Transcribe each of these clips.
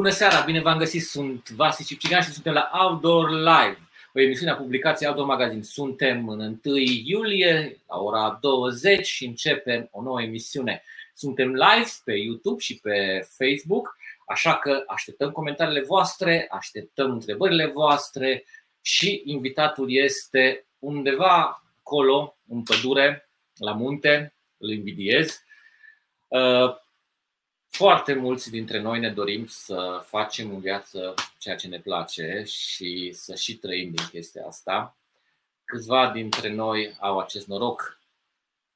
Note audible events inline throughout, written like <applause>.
Bună seara, bine v-am găsit, sunt Vasi Cipcigan și suntem la Outdoor Live, o emisiune a publicației Outdoor Magazine. Suntem în 1 iulie, la ora 20 și începem o nouă emisiune. Suntem live pe YouTube și pe Facebook, așa că așteptăm comentariile voastre, așteptăm întrebările voastre și invitatul este undeva acolo, în pădure, la munte, îl invidiez. Uh, foarte mulți dintre noi ne dorim să facem în viață ceea ce ne place și să și trăim din chestia asta. Câțiva dintre noi au acest noroc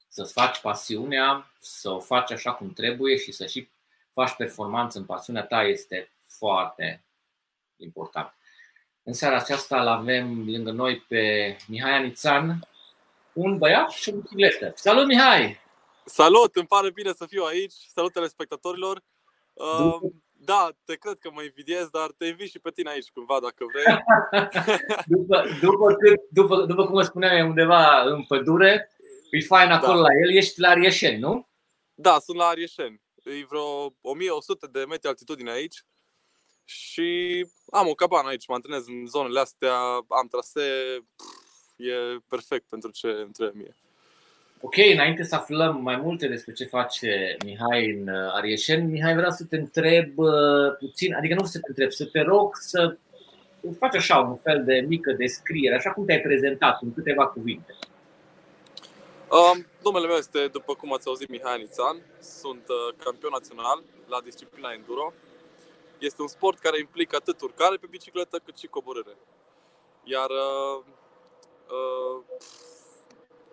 să-ți faci pasiunea, să o faci așa cum trebuie și să și faci performanță în pasiunea ta este foarte important. În seara aceasta îl avem lângă noi pe Mihai Anițan, un băiat și un bicicletă. Salut Mihai! Salut, îmi pare bine să fiu aici. Salut telespectatorilor. Uh, da, te cred că mă invidiez, dar te invit și pe tine aici cândva dacă vrei. <laughs> după, după, cât, după, după cum spuneam, e undeva în pădure, e fain da. acolo da. la el, ești la Arieșeni, nu? Da, sunt la Arieșeni. E vreo 1100 de metri altitudine aici și am o cabană aici, mă antrenez în zonele astea, am trasee, e perfect pentru ce îmi trebuie mie. Ok, înainte să aflăm mai multe despre ce face Mihai în uh, Arieșen, Mihai vreau să te întreb uh, puțin, adică nu să te întreb, să te rog să faci așa un fel de mică descriere, așa cum te-ai prezentat în câteva cuvinte. Um, numele meu este, după cum ați auzit, Mihai Anițan. Sunt uh, campion național la disciplina enduro. Este un sport care implică atât urcare pe bicicletă cât și coborâre. Iar uh, uh,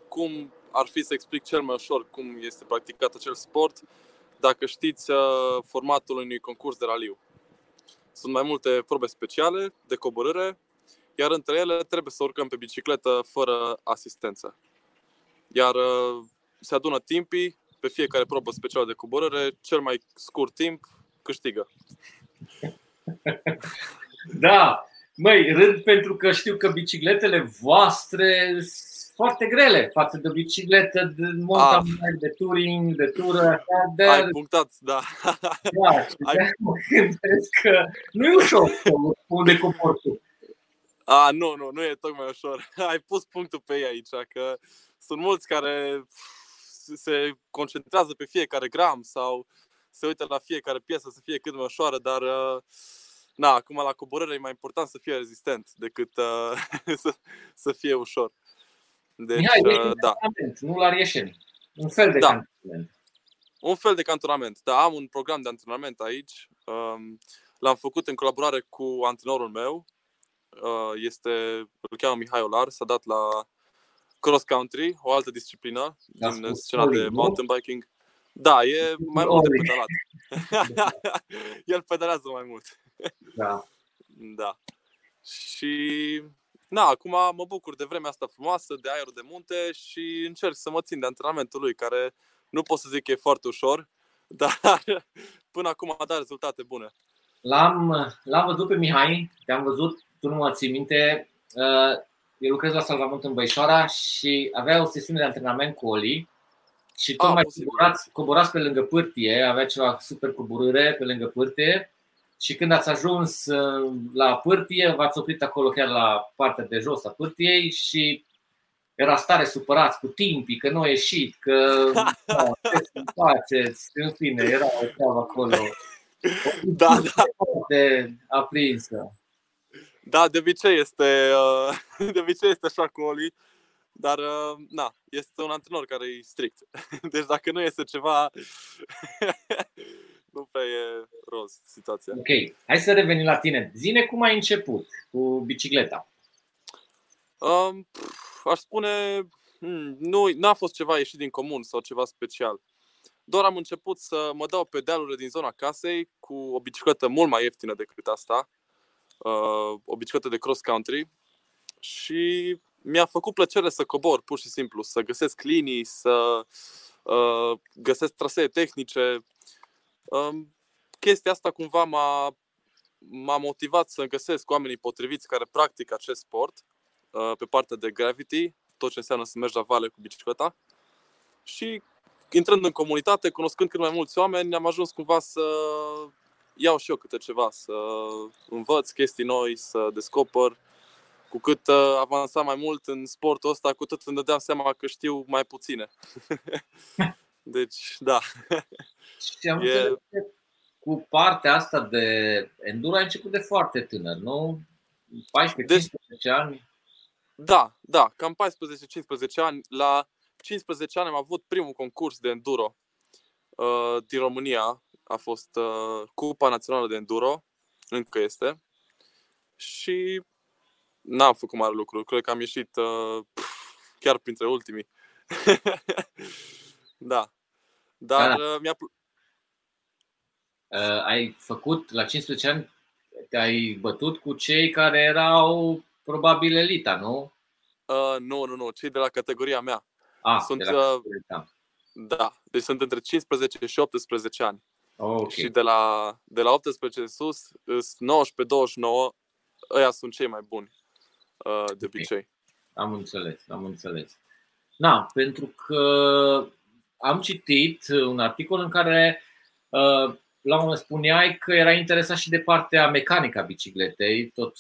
cum ar fi să explic cel mai ușor cum este practicat acel sport dacă știți uh, formatul unui concurs de raliu. Sunt mai multe probe speciale de coborâre, iar între ele trebuie să urcăm pe bicicletă fără asistență. Iar uh, se adună timpii pe fiecare probă specială de coborâre, cel mai scurt timp câștigă. <laughs> Da, măi, râd pentru că știu că bicicletele voastre foarte grele față de bicicletă de mountain bike, de touring, de tură, așa, de... Ai punctat, da. Da, <laughs> și Ai... de mă gândesc că nu e ușor unde comportul. A, nu, nu, nu e tocmai ușor. <laughs> Ai pus punctul pe ei aici, că sunt mulți care se concentrează pe fiecare gram sau se uită la fiecare piesă să fie cât mai ușoară, dar uh, na, acum la coborâre e mai important să fie rezistent decât uh, <laughs> să, să fie ușor. Deci, Mihai, uh, da. nu la Rieșeni. Un fel de da. cantonament. Un fel de cantonament. Da, am un program de antrenament aici. Um, l-am făcut în colaborare cu antrenorul meu. Uh, este, îl cheamă Mihai Olar, s-a dat la cross country, o altă disciplină din scena de mountain biking. Da, e mai mult de pedalat. <laughs> El pedalează mai mult. Da. Da. Și Na, acum mă bucur de vremea asta frumoasă, de aerul de munte și încerc să mă țin de antrenamentul lui, care nu pot să zic că e foarte ușor, <laughs> dar până acum a dat rezultate bune. L-am, l-am văzut pe Mihai, te-am văzut, tu nu mă ții minte, uh, eu lucrez la Salvamont în Băișoara și avea o sesiune de antrenament cu Oli și tu mai coborați, coborați pe lângă pârtie, avea ceva super coborâre pe lângă pârtie și când ați ajuns uh, la pârtie, v-ați oprit acolo chiar la partea de jos a pârtiei și era stare supărați cu timpii, că nu a ieșit, că <laughs> da, ce faceți, în fine, era o treabă acolo. <laughs> Da, da. De aprinsă. Da, de obicei este, uh, <laughs> de obicei este așa cu Oli, dar uh, na, este un antrenor care e strict. Deci dacă nu este ceva nu prea e roz situația. Ok, hai să revenim la tine. Zine cum ai început cu bicicleta. Um, aș spune, hmm, nu n-a fost ceva ieșit din comun sau ceva special. Doar am început să mă dau pe dealurile din zona casei cu o bicicletă mult mai ieftină decât asta, uh, o bicicletă de cross-country și mi-a făcut plăcere să cobor, pur și simplu, să găsesc linii, să uh, găsesc trasee tehnice, chestia asta cumva m-a, m-a motivat să găsesc oamenii potriviți care practică acest sport uh, pe partea de gravity, tot ce înseamnă să mergi la vale cu bicicleta. Și intrând în comunitate, cunoscând cât mai mulți oameni, am ajuns cumva să iau și eu câte ceva, să învăț chestii noi, să descoper. Cu cât uh, avansam mai mult în sportul ăsta, cu atât îmi dădeam seama că știu mai puține. <laughs> deci, da. Și am <laughs> e... cu partea asta de enduro ai început de foarte tânăr, nu? 14-15 deci, ani? Da, da, cam 14-15 ani. La 15 ani am avut primul concurs de enduro uh, din România. A fost uh, Cupa Națională de Enduro, încă este. Și n-am făcut mare lucru. Cred că am ieșit uh, chiar printre ultimii. <laughs> da. Dar da. Uh, mi-a plăcut. Uh, ai făcut la 15 ani, te-ai bătut cu cei care erau probabil elita, nu? Uh, nu, nu, nu, cei de la categoria mea. Ah, sunt, de la uh, da, deci sunt între 15 și 18 ani. Oh, okay. Și de la, de la 18 sus, 19-29, ăia sunt cei mai buni, uh, de obicei. Okay. Am înțeles, am înțeles. Da, pentru că am citit un articol în care uh, la un moment spuneai că era interesat și de partea mecanică a bicicletei, tot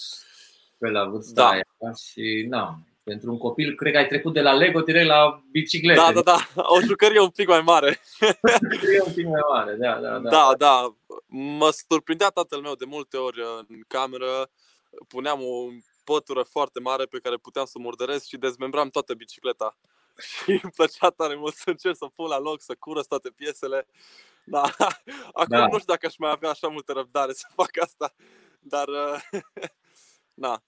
pe la vârsta da. aia și na, pentru un copil, cred că ai trecut de la Lego direct la biciclete. Da, da, da. O jucărie un pic mai mare. jucărie un pic mai mare, da, da, da. Da, da. Mă surprindea tatăl meu de multe ori în cameră. Puneam o pătură foarte mare pe care puteam să murdăresc și dezmembram toată bicicleta. <laughs> Și îmi plăcea tare mult să încerc să pun la loc, să curăț toate piesele. Da. <laughs> Acum da. nu știu dacă aș mai avea așa multă răbdare să fac asta, dar <laughs> na,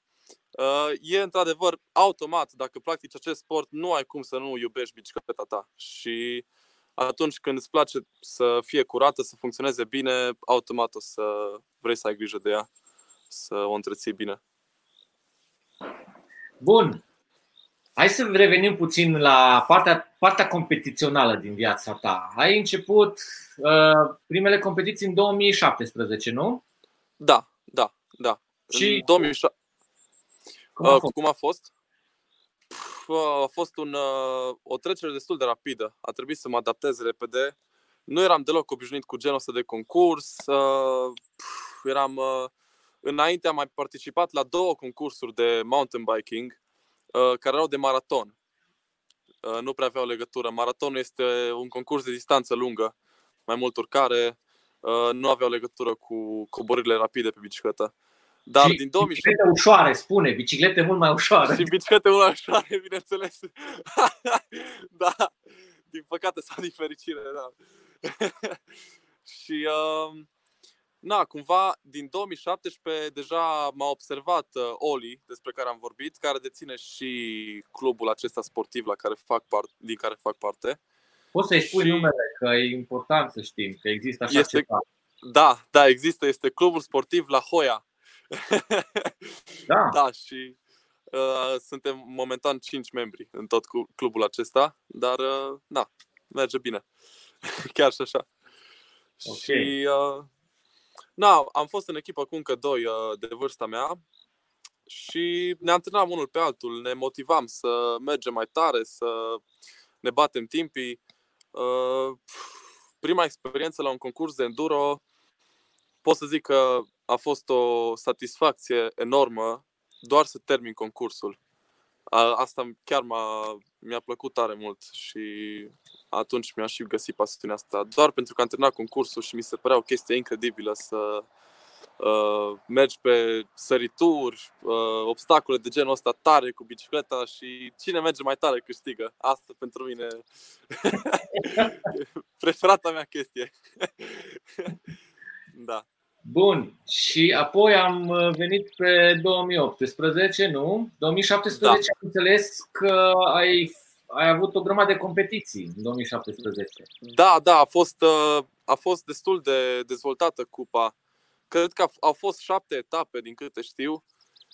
Uh, e într-adevăr automat, dacă practici acest sport, nu ai cum să nu iubești bicicleta ta. Și atunci când îți place să fie curată, să funcționeze bine, automat o să vrei să ai grijă de ea, să o întreții bine. Bun. Hai să revenim puțin la partea, partea competițională din viața ta. Ai început uh, primele competiții în 2017, nu? Da, da, da. Și în 2017 cum a uh, fost? Cum a fost? A fost un, uh, o trecere destul de rapidă. A trebuit să mă adaptez repede. Nu eram deloc obișnuit cu genul ăsta de concurs. Uh, eram, înainte am mai participat la două concursuri de mountain biking care erau de maraton. Nu prea aveau legătură. Maratonul este un concurs de distanță lungă, mai mult urcare, nu aveau legătură cu coborârile rapide pe bicicletă. Dar și din 2007... Biciclete ușoare, spune, biciclete mult mai ușoare. Și biciclete mult mai ușoare, bineînțeles. <laughs> da, din păcate sau din fericire, da. <laughs> și, uh, na, cumva, din 2017 deja m-a observat uh, Oli, despre care am vorbit, care deține și clubul acesta sportiv la care fac part, din care fac parte. Poți să-i spui și... numele, că e important să știm că există așa este, ceva. Da, da, există. Este clubul sportiv La Hoia <laughs> da. da, și uh, suntem momentan 5 membri în tot clubul acesta, dar uh, da, merge bine. <laughs> Chiar și așa. Okay. Și uh, na, am fost în echipă cu încă doi uh, de vârsta mea și ne antrenam unul pe altul, ne motivam să mergem mai tare, să ne batem timpii. Uh, prima experiență la un concurs de enduro, pot să zic că a fost o satisfacție enormă doar să termin concursul. Asta chiar m-a, mi-a plăcut tare mult și atunci mi-a și găsit pasiunea asta. Doar pentru că am terminat concursul și mi se părea o chestie incredibilă să uh, mergi pe sărituri, uh, obstacole de genul ăsta tare cu bicicleta și cine merge mai tare câștigă. Asta pentru mine <laughs> preferata mea chestie. <laughs> da. Bun. Și apoi am uh, venit pe 2018, nu? 2017 da. am înțeles că ai, ai avut o grămadă de competiții în 2017. Da, da, a fost, uh, a fost destul de dezvoltată cupa. Cred că au fost șapte etape, din câte știu,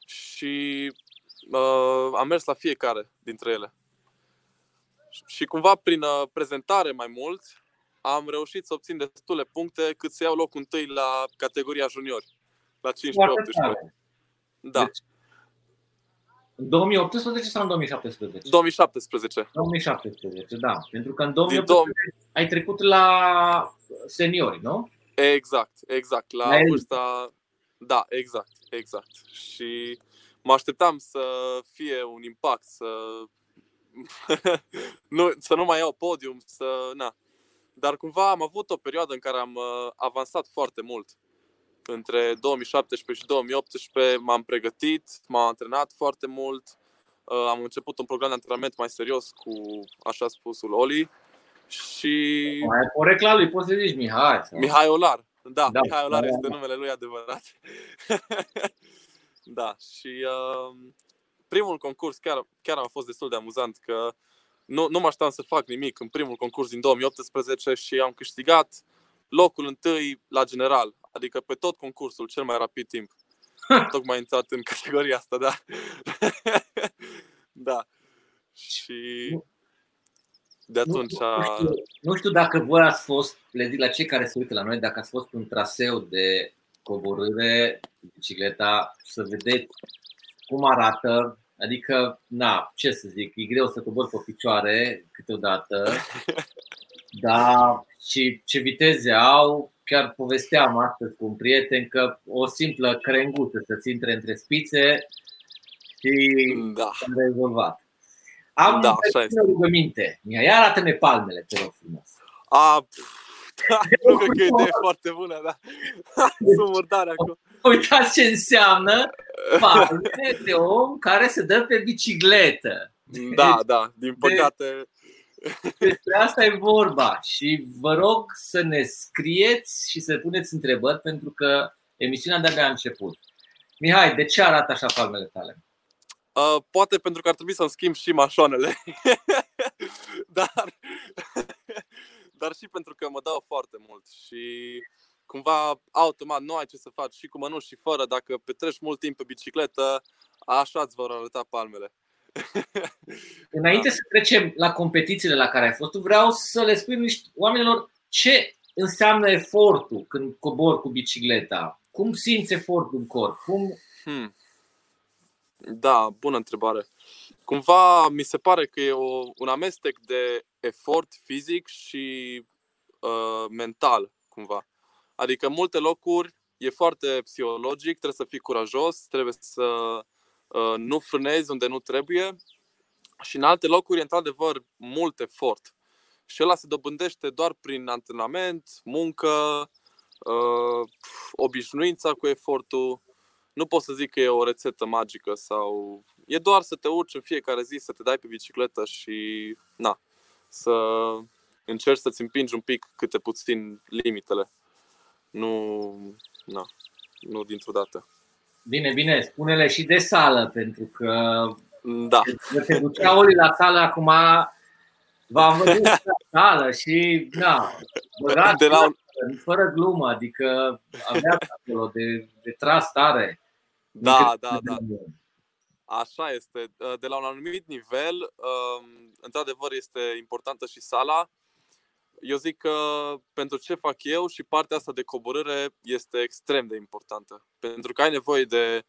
și uh, am mers la fiecare dintre ele. Și cumva prin uh, prezentare mai mult, am reușit să obțin destule puncte cât să iau locul întâi la categoria juniori, la 15-18. Da. Deci, în 2018 sau în 2017? 2017. 2017, da. Pentru că în 2018 2000... ai trecut la seniori, nu? Exact, exact. La, La el. vârsta... Da, exact, exact. Și mă așteptam să fie un impact, să <laughs> nu, să nu mai iau podium, să... Na. Dar cumva am avut o perioadă în care am uh, avansat foarte mult. Între 2017 și 2018 m-am pregătit, m-am antrenat foarte mult, uh, am început un program de antrenament mai serios cu așa spusul Oli și Mai e porecla lui, poți să zici Mihai. sau- Mihai Olar. Da, Da, da Mihai Olar da, este da. numele lui adevărat. <laughs> da, și uh, primul concurs chiar, chiar a fost destul de amuzant că nu, nu mă așteptam să fac nimic în primul concurs din 2018 și am câștigat locul întâi la general, adică pe tot concursul, cel mai rapid timp. <laughs> Tocmai am intrat în categoria asta, da. <laughs> da. Și de Nu, atunci nu, a... știu, nu știu dacă voi ați fost, le zic la cei care se uită la noi, dacă ați fost pe un traseu de coborâre cu bicicleta, să vedeți cum arată. Adică, na, ce să zic, e greu să cobori pe picioare câteodată, <laughs> dar și ce viteze au, chiar povesteam astăzi cu un prieten că o simplă crenguță să-ți intre între spițe și Da. am rezolvat. Am Da, da, așa o este. rugăminte. Mihai, ia arată-ne palmele, te rog frumos. A, pf, da, nu cred că e o idee foarte bună, da. <laughs> Sunt murdare acum. Uitați ce înseamnă palme de om care se dă pe bicicletă. Da, da, din păcate. Despre asta e vorba și vă rog să ne scrieți și să puneți întrebări pentru că emisiunea de-abia a început. Mihai, de ce arată așa palmele tale? Uh, poate pentru că ar trebui să-mi schimb și mașoanele. <laughs> dar, <laughs> dar și pentru că mă dau foarte mult și cumva automat nu ai ce să faci și cu mănuși și fără. Dacă petreci mult timp pe bicicletă, așa îți vor arăta palmele. <laughs> Înainte să trecem la competițiile la care ai fost, vreau să le spui niște oamenilor ce înseamnă efortul când cobor cu bicicleta. Cum simți efortul în corp? Cum Hmm. Da, bună întrebare. Cumva mi se pare că e o, un amestec de efort fizic și uh, mental, cumva. Adică în multe locuri e foarte psihologic, trebuie să fii curajos, trebuie să uh, nu frânezi unde nu trebuie și în alte locuri e într-adevăr mult efort. Și ăla se dobândește doar prin antrenament, muncă, uh, obișnuința cu efortul. Nu pot să zic că e o rețetă magică sau e doar să te urci în fiecare zi, să te dai pe bicicletă și na, să încerci să-ți împingi un pic câte puțin limitele. Nu, na, nu dintr-o dată. Bine, bine, spune-le și de sală, pentru că Da, de te ducea Oli la sală acum, v-am văzut la sală și, na, băgat de la un, fără glumă, adică avea acolo de, de tras tare. da, da, da. Așa este. De la un anumit nivel, um, într-adevăr, este importantă și sala. Eu zic că pentru ce fac eu și partea asta de coborâre este extrem de importantă. Pentru că ai nevoie de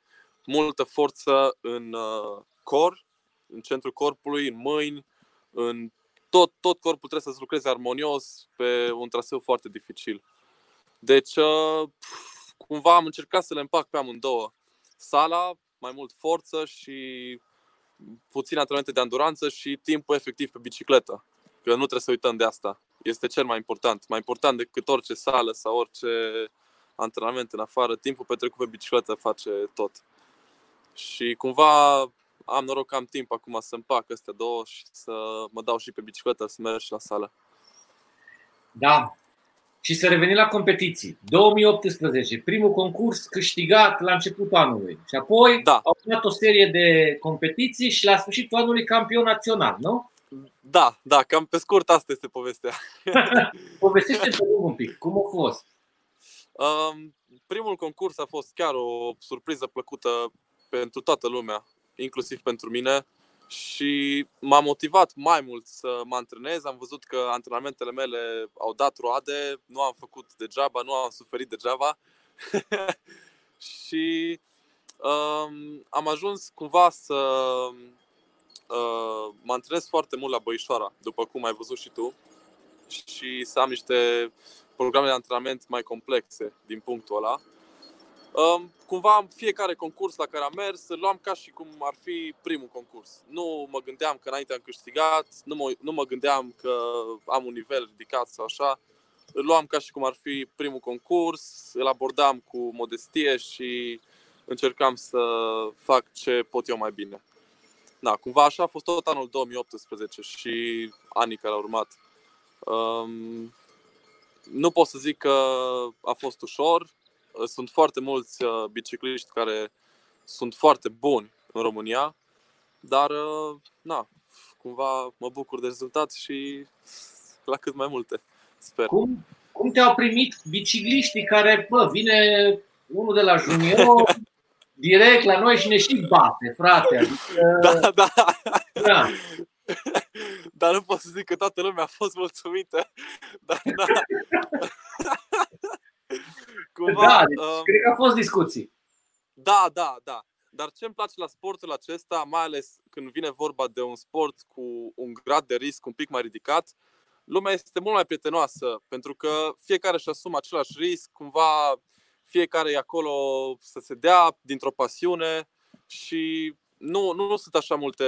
multă forță în uh, cor, în centrul corpului, în mâini, în tot, tot corpul trebuie să-ți lucreze armonios pe un traseu foarte dificil. Deci, uh, cumva am încercat să le împac pe amândouă. Sala, mai mult forță și puțin antrenamente de anduranță și timpul efectiv pe bicicletă. Că nu trebuie să uităm de asta. Este cel mai important. Mai important decât orice sală sau orice antrenament în afară, timpul petrecut pe bicicletă face tot. Și cumva am noroc că am timp acum să împac astea două și să mă dau și pe bicicletă să merg și la sală. Da. Și să revenim la competiții. 2018, primul concurs câștigat la începutul anului. Și apoi Da. au dat o serie de competiții și la sfârșitul anului campion național, nu? Da, da, cam pe scurt asta este povestea. <laughs> Povestește pe un pic, cum a fost? Um, primul concurs a fost chiar o surpriză plăcută pentru toată lumea, inclusiv pentru mine și m-a motivat mai mult să mă antrenez. Am văzut că antrenamentele mele au dat roade, nu am făcut degeaba, nu am suferit degeaba <laughs> și um, am ajuns cumva să uh, mă antrenez foarte mult la Băișoara, după cum ai văzut și tu, și să am niște programe de antrenament mai complexe din punctul ăla. Um, cumva fiecare concurs la care am mers îl luam ca și cum ar fi primul concurs. Nu mă gândeam că înainte am câștigat, nu mă, nu mă gândeam că am un nivel ridicat sau așa. Îl luam ca și cum ar fi primul concurs, îl abordam cu modestie și încercam să fac ce pot eu mai bine. Da, cumva așa a fost tot anul 2018 și anii care au urmat. Um, nu pot să zic că a fost ușor. Sunt foarte mulți uh, bicicliști care sunt foarte buni în România, dar uh, na, cumva mă bucur de rezultat și la cât mai multe, sper. Cum, cum te-au primit bicicliștii care, bă, vine unul de la junior, <laughs> direct la noi și ne și bate, frate. Adică, <laughs> Da, da. da. Dar nu pot să zic că toată lumea a fost mulțumită. Dar na. <laughs> Cumva, da, deci, um, cred că au fost discuții. Da, da, da. Dar ce îmi place la sportul acesta, mai ales când vine vorba de un sport cu un grad de risc un pic mai ridicat, lumea este mult mai prietenoasă, pentru că fiecare își asumă același risc, cumva fiecare e acolo să se dea dintr-o pasiune și nu, nu, nu sunt așa multe,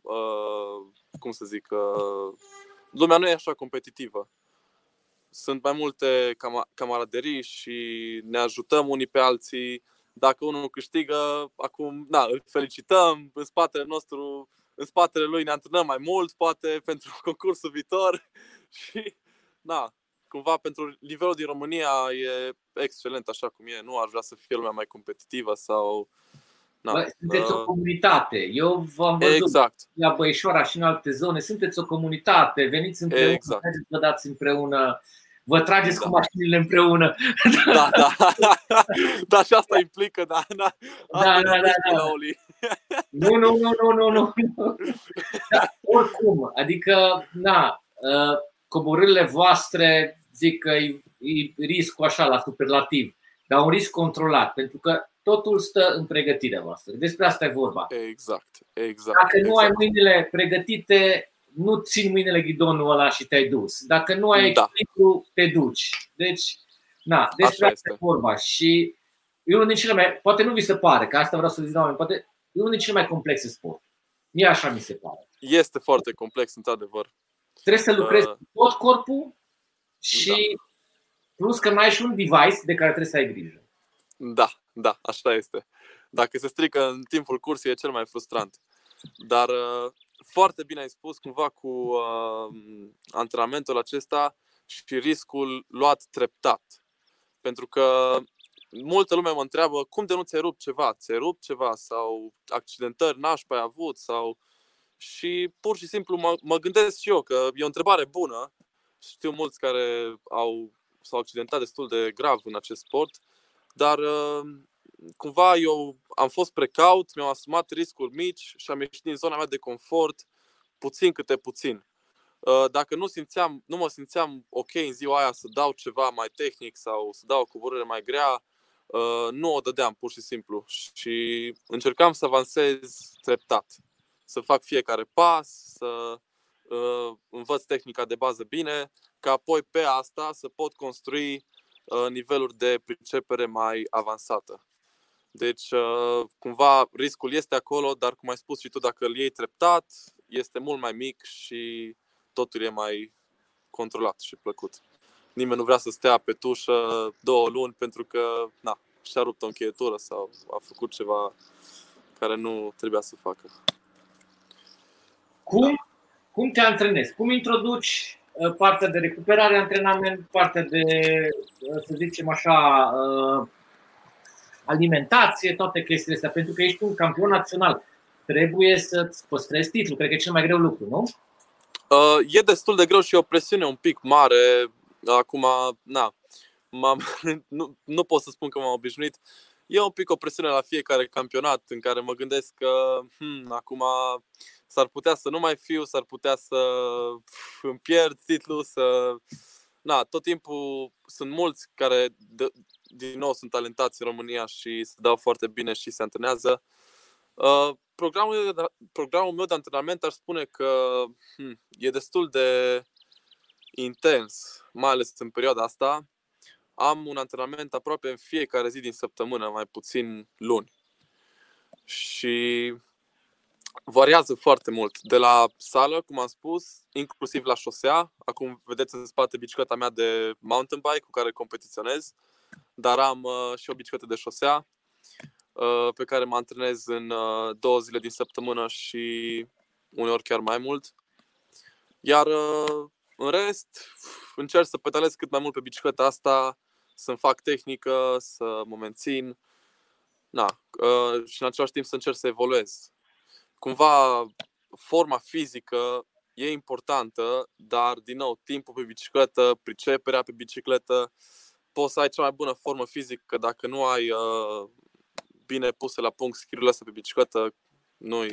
uh, cum să zic, uh, lumea nu e așa competitivă. Sunt mai multe cama- camaraderii și ne ajutăm unii pe alții. Dacă unul câștigă, acum, na, îl felicităm, în spatele nostru, în spatele lui ne antrenăm mai mult, poate <laughs> pentru concursul viitor <laughs> și, na, cumva pentru nivelul din România e excelent așa cum e. Nu aș vrea să fie lumea mai competitivă sau... Na, Bă, sunteți o uh, comunitate. Eu v-am văzut exact. la Băișoara și în alte zone. Sunteți o comunitate. Veniți împreună, Exact. mergeți, vă dați împreună, vă trageți Da. cu mașinile împreună. Da, da. <laughs> da, și asta implică, da. da. Asta Da, da, e da, sprijinul da. omului. Nu, nu, nu, nu, nu, nu. nu. Da, oricum, adică, na, uh, coborârile voastre, zic că e, e riscul așa la superlativ, dar un risc controlat, pentru că totul stă în pregătirea voastră. Despre asta e vorba. Exact, exact. Dacă nu ai exact. mâinile pregătite, nu țin mâinile ghidonul ăla și te-ai dus. Dacă nu ai Da. echilibru, te duci. Deci, na, despre Așa asta e este. vorba. Și e unul din cele mai, poate nu vi se pare, că asta vreau să zic la oameni, poate e unul din cele mai complexe sport. Mie așa mi se pare. Este foarte complex, într-adevăr. Trebuie să lucrezi Uh. cu tot corpul și plus că mai ai și un device de care trebuie să ai grijă. Da, da, așa este. Dacă se strică în timpul cursului e cel mai frustrant. Dar uh, foarte bine ai spus cumva cu uh, antrenamentul acesta și riscul luat treptat. Pentru că multă lume mă întreabă cum de nu ți-ai rupt ceva? Ți-ai rupt ceva sau accidentări nașpa ai avut sau și pur și simplu mă, mă gândesc și eu că e o întrebare bună. Știu mulți care au s-au accidentat destul de grav în acest sport, dar uh, cumva eu am fost precaut, mi-am asumat riscuri mici și am ieșit din zona mea de confort puțin câte puțin. Uh, Dacă nu, simțeam, nu mă simțeam ok în ziua aia să dau ceva mai tehnic sau să dau o coborâre mai grea, uh, nu o dădeam pur și simplu și încercam să avansez treptat. Să fac fiecare pas, să uh, învăț tehnica de bază bine, ca apoi pe asta să pot construi uh, niveluri de pricepere mai avansată. Deci, uh, cumva, riscul este acolo, dar, cum ai spus și tu, dacă îl iei treptat, este mult mai mic și totul e mai controlat și plăcut. Nimeni nu vrea să stea pe tușă două luni pentru că na, și-a rupt o încheietură sau a făcut ceva care nu trebuia să facă. Cum, cum te antrenezi? Cum introduci uh, partea de recuperare, antrenament, partea de, uh, să zicem așa, uh, alimentație, toate chestiile astea? Pentru că ești un campion național. Trebuie să-ți păstrezi titlul. Cred că e cel mai greu lucru, nu? Uh, e destul de greu și e o presiune un pic mare. Acum, na, m-am, <laughs> nu, nu pot să spun că m-am obișnuit. E un pic o presiune la fiecare campionat în care mă gândesc că hmm, acum s-ar putea să nu mai fiu, s-ar putea să pf, îmi pierd titlul, să... Na, tot timpul sunt mulți care, de, din nou, sunt talentați în România și se dau foarte bine și se antrenează. Uh, programul, programul meu de antrenament aș spune că hmm, e destul de intens, mai ales în perioada asta. Am un antrenament aproape în fiecare zi din săptămână, mai puțin luni. Și variază foarte mult. De la sală, cum am spus, inclusiv la șosea. Acum vedeți în spate bicicleta mea de mountain bike cu care competiționez, dar am uh, și o bicicletă de șosea uh, pe care mă antrenez în uh, două zile din săptămână și uneori chiar mai mult. Iar uh, în rest, încerc să pedalez cât mai mult pe bicicleta asta, să-mi fac tehnică, să mă mențin. Na, uh, și în același timp să încerc să evoluez. Cumva, forma fizică e importantă, dar, din nou, timpul pe bicicletă, priceperea pe bicicletă, poți să ai cea mai bună formă fizică dacă nu ai uh, bine puse la punct skill astea pe bicicletă, nu,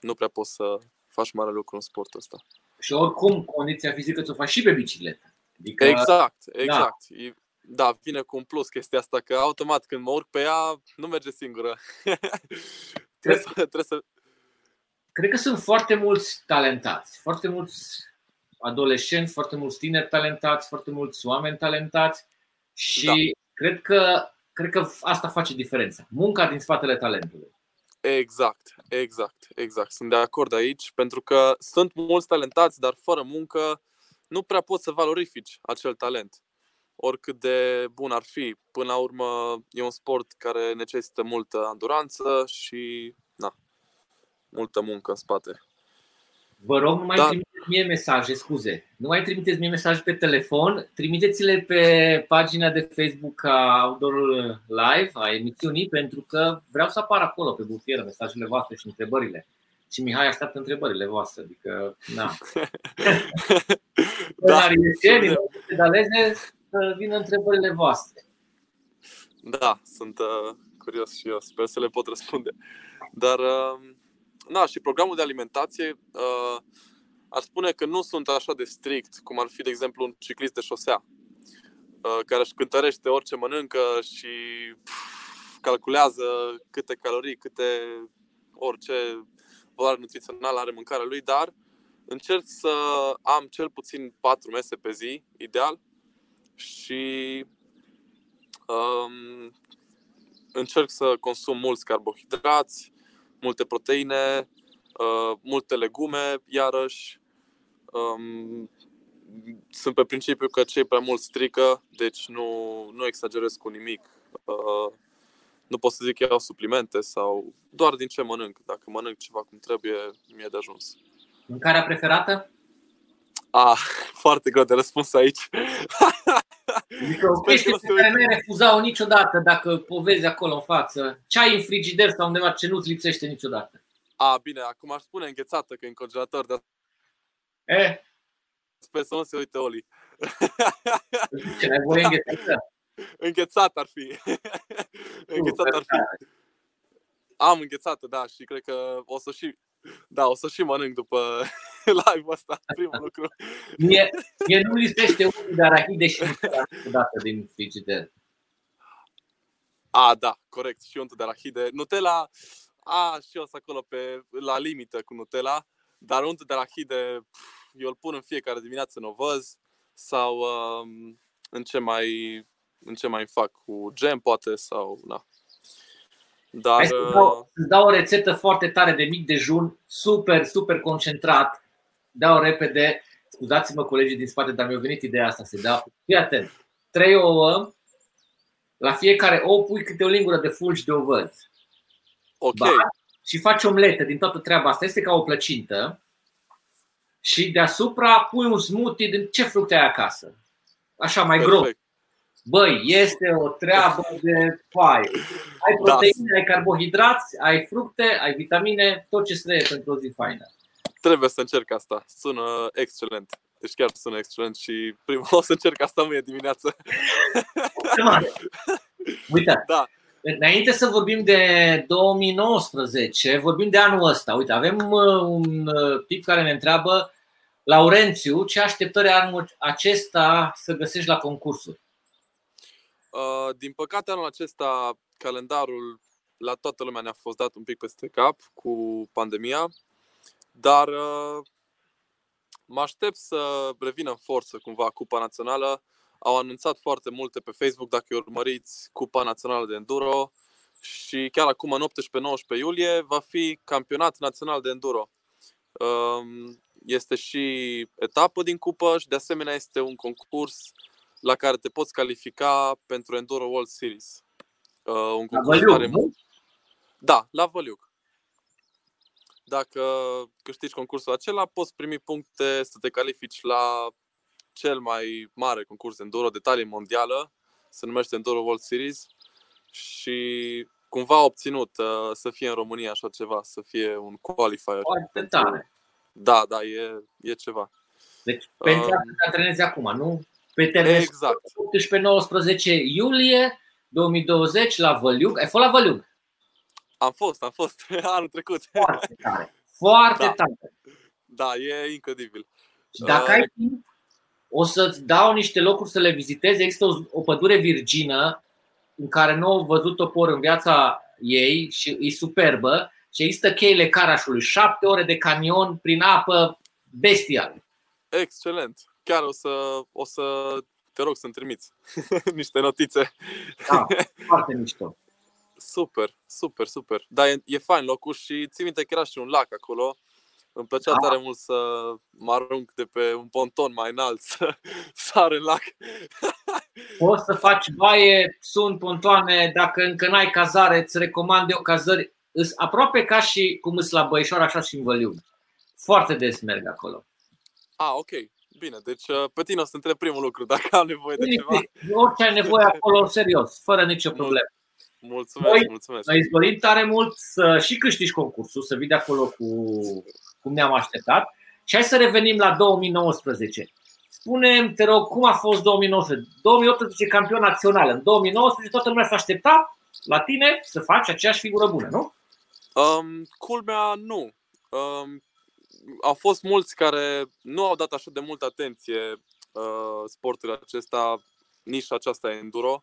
nu prea poți să faci mare lucru în sportul ăsta. Și oricum, condiția fizică ți-o faci și pe bicicletă. Adică, exact, exact. Da. da, vine cu un plus chestia asta, că automat când mă urc pe ea, nu merge singură. <laughs> trebuie, să, trebuie să... Cred că sunt foarte mulți talentați, foarte mulți adolescenți, foarte mulți tineri talentați, foarte mulți oameni talentați și da. cred, că, cred că asta face diferența. Munca din spatele talentului. Exact, exact, exact. Sunt de acord aici, pentru că sunt mulți talentați, dar fără muncă nu prea poți să valorifici acel talent. Oricât de bun ar fi. Până la urmă, e un sport care necesită multă anduranță și na, multă muncă în spate. Vă rog, nu mai da. trimiteți mie mesaje, scuze. Nu mai trimiteți mie mesaje pe telefon, trimiteți-le pe pagina de Facebook a Outdoor Live, a emisiunii, pentru că vreau să apar acolo pe bufieră mesajele voastre și întrebările. Și Mihai așteaptă întrebările voastre, adică, na. <laughs> da. pedaleze, să vină întrebările voastre. Da, sunt uh, curios și eu, sper să le pot răspunde. Dar uh, na, și programul de alimentație uh, ar spune că nu sunt așa de strict cum ar fi, de exemplu, un ciclist de șosea uh, care își cântărește orice mănâncă și pf, calculează câte calorii, câte orice valoare nutrițională are mâncarea lui, dar încerc să am cel puțin 4 mese pe zi, ideal, și um, încerc să consum mulți carbohidrați, multe proteine, uh, multe legume, iarăși. Um, sunt pe principiu că cei prea mult strică, deci nu, nu exagerez cu nimic. Uh, nu pot să zic că iau suplimente sau doar din ce mănânc. Dacă mănânc ceva cum trebuie, mi-e de ajuns. Mâncarea preferată? Ah, <laughs> foarte greu de răspuns aici. <laughs> Adică o chestie pe care nu ai refuzat-o niciodată dacă o vezi acolo în față. Ce ai în frigider sau undeva ce nu-ți lipsește niciodată? A, bine, acum aș spune înghețată, că e în congelator, dar... E? Sper să nu se uite Oli. Ce nevoie înghețată? Înghețat ar fi. <laughs> înghețat ar fi. Am înghețată, da, și cred că o să și da, o să și mănânc după <laughs> live-ul ăsta, primul lucru. Mie, mie nu lipsește unul de arahide și dată din frigider. A, da, corect, și untul de arahide. Nutella, a, și eu sunt acolo pe, la limită cu Nutella, dar untul de arahide, eu îl pun în fiecare dimineață în ovăz sau um, în, ce mai, în ce mai fac cu gem, poate, sau, na, dar... Hai să dau, să dau o rețetă foarte tare de mic dejun, super, super concentrat. Dau repede. Scuzați-mă colegii din spate, dar mi-a venit ideea asta să dau. Fii atent. Trei ouă, la fiecare ou pui câte o lingură de fulgi de ovăz. Ok. Ba, și faci omletă din toată treaba asta. Este ca o plăcintă. Și deasupra pui un smoothie din ce fructe ai acasă. Așa mai Perfect. gros. Băi, este o treabă de fai. Ai da. proteine, da. ai carbohidrați, ai fructe, ai vitamine, tot ce trebuie pentru o zi faină. Trebuie să încerc asta. Sună excelent. Deci chiar sună excelent și primul <laughs> o să încerc asta mâine dimineață. Uite, <laughs> da. înainte să vorbim de 2019, vorbim de anul ăsta. Uite, avem uh, un uh, tip care ne întreabă Laurențiu, ce așteptări anul acesta să găsești la concursuri? Uh, din păcate, anul acesta, calendarul la toată lumea ne-a fost dat un pic peste cap cu pandemia, dar uh, mă aștept să revină în forță cumva Cupa Națională. Au anunțat foarte multe pe Facebook, dacă urmăriți Cupa Națională de Enduro. Și chiar acum, în 18-19 iulie, va fi campionat național de Enduro. Um, este și etapă din cupă și de asemenea este un concurs la care te poți califica pentru Enduro World Series. Uh, un concurs la Văliuc, care... nu? Da, la Văliuc. Dacă câștigi concursul acela, poți primi puncte să te califici la cel mai mare concurs de enduro de talie mondială, se numește Enduro World Series și cumva a obținut uh, să fie în România așa ceva, să fie un qualifier. Foarte tare. Da, da, e, e ceva. Deci pentru uh, te antrenezi acum, nu? Pe termen exact. 18-19 iulie 2020 la Văliuc. Ai fost la Văliuc? Am fost, am fost <laughs> anul trecut. Foarte tare. <laughs> Foarte da. tare. Da, e incredibil. Și dacă uh, ai timp, o să-ți dau niște locuri să le vizitezi. Există o, o pădure virgină în care nu au văzut-o por în viața ei și e superbă și există cheile Carașului, șapte ore de camion prin apă bestial. Excelent. Chiar o să, o să te rog să-mi trimiți <laughs> niște notițe. Da, foarte mișto. Super, super, super. Da, e, e fain locul și ții minte că era și un lac acolo. Îmi plăcea da. tare mult să mă arunc de pe un ponton mai înalt, să <laughs> sar în lac. <laughs> Poți să faci baie, sunt pontoane, dacă încă n-ai cazare, îți recomand eu cazări. Îs aproape ca și cum îți la Băișor, așa și în Văliu. Foarte des merg acolo. Ah, ok. Bine, deci uh, pe tine o să întreb primul lucru, dacă am nevoie de ceva. Orice ai nevoie acolo, serios, fără nicio problemă. Mulțumesc, noi, mulțumesc. Noi îți dorim tare mult să și câștigi concursul, să vii de acolo cu cum ne-am așteptat. Și hai să revenim la 2019. Spune te rog, cum a fost 2019? 2018 campion național. În 2019 toată lumea s-a așteptat la tine să faci aceeași figură bună, nu? Um, culmea, nu. Um, au fost mulți care nu au dat așa de multă atenție uh, sportul acesta, nișa aceasta enduro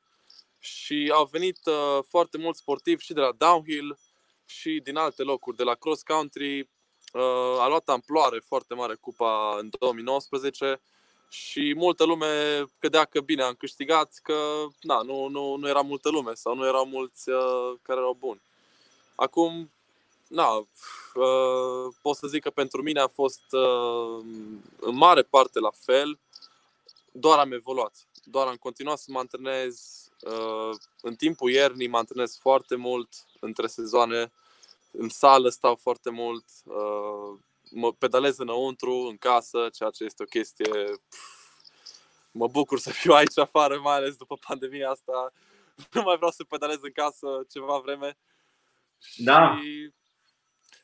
și au venit uh, foarte mulți sportivi și de la downhill și din alte locuri, de la cross country. Uh, a luat amploare foarte mare cupa în 2019 și multă lume credea că bine am câștigat, că na, nu, nu, nu era multă lume sau nu erau mulți uh, care erau buni. Acum, na, uh, pot să zic că pentru mine a fost uh, în mare parte la fel, doar am evoluat, doar am continuat să mă antrenez Uh, în timpul iernii mă antrenez foarte mult între sezoane, în sală stau foarte mult, uh, mă pedalez înăuntru, în casă, ceea ce este o chestie. Mă bucur să fiu aici afară, mai ales după pandemia asta. <laughs> Nu mai vreau să pedalez în casă ceva vreme. Da. Și,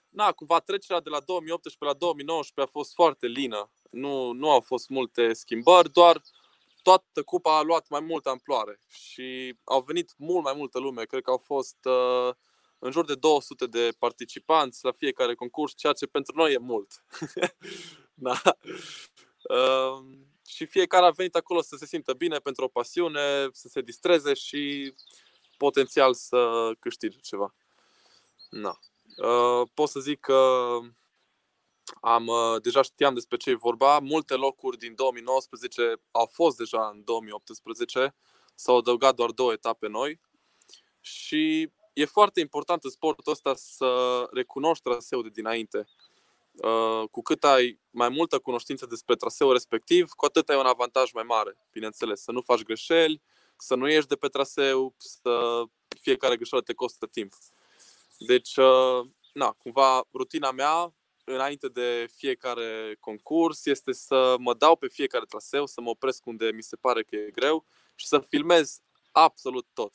na, cumva trecerea de la 2018 la 2019 a fost foarte lină. Nu, nu au fost multe schimbări, doar uh, toată cupa a luat mai multă amploare și au venit mult mai multă lume. Cred că au fost uh, în jur de 200 de participanți la fiecare concurs, ceea ce pentru noi e mult. <laughs> da. uh, și fiecare a venit acolo să se simtă bine pentru o pasiune, să se distreze și potențial să câștige ceva. Da. Uh, pot să zic că am, uh, deja știam despre ce e vorba. Multe locuri din 2019 au fost deja în 2018. S-au adăugat doar două etape noi. Și e foarte important în sportul ăsta să recunoști traseul de dinainte. Uh, cu cât ai mai multă cunoștință despre traseul respectiv, cu atât ai un avantaj mai mare, bineînțeles. Să nu faci greșeli, să nu ieși de pe traseu, să fiecare greșeală te costă timp. Deci, uh, na, cumva, rutina mea înainte de fiecare concurs este să mă dau pe fiecare traseu, să mă opresc unde mi se pare că e greu și să filmez absolut tot.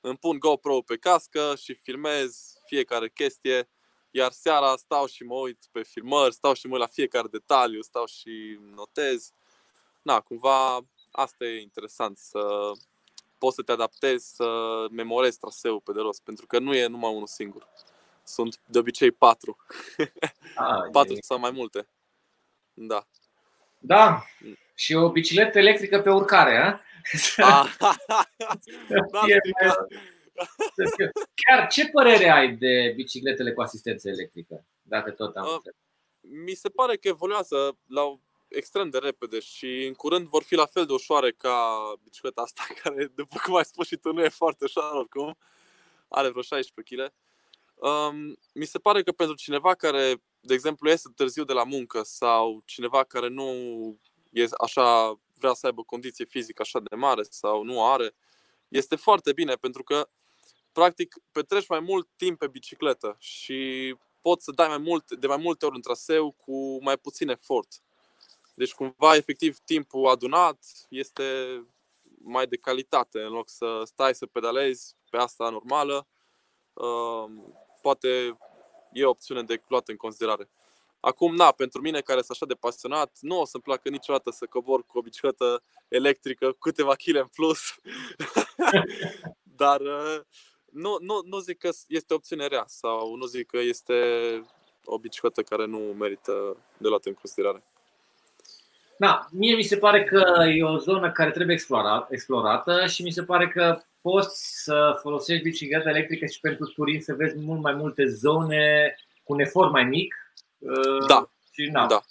Îmi pun GoPro pe cască și filmez fiecare chestie, iar seara stau și mă uit pe filmări, stau și mă uit la fiecare detaliu, stau și notez. Na, cumva asta e interesant, să poți să te adaptezi, să memorezi traseul pe de rost, pentru că nu e numai unul singur. Sunt de obicei patru. A, patru e... sau mai multe. Da. Da. Și o bicicletă electrică pe urcare, a? <laughs> Chiar ce părere ai de bicicletele cu asistență electrică? Dacă tot am Mi se pare că evoluează la extrem de repede și în curând vor fi la fel de ușoare ca bicicleta asta, <laughs> care, după cum ai spus și tu, nu e foarte ușoară oricum. Are vreo 16 kg. Um, mi se pare că pentru cineva care, de exemplu, iese târziu de la muncă sau cineva care nu e așa, vrea să aibă condiție fizică așa de mare sau nu are, este foarte bine pentru că practic petreci mai mult timp pe bicicletă și poți să dai mai mult, de mai multe ori în traseu cu mai puțin efort. Deci cumva efectiv timpul adunat este mai de calitate în loc să stai să pedalezi pe asta normală. Um, poate e o opțiune de luat în considerare. Acum, na, pentru mine care sunt așa de pasionat, nu o să-mi placă niciodată să cobor cu o bicicletă electrică cu câteva kg în plus. <laughs> Dar uh, nu, nu, nu zic că este o opțiune rea sau nu zic că este o bicicletă care nu merită de luat în considerare. Da, mie mi se pare că e o zonă care trebuie explorat, explorată și mi se pare că poți să folosești bicicleta electrică și pentru turism să vezi mult mai multe zone cu un efort mai mic. Uh, da. Și na, da.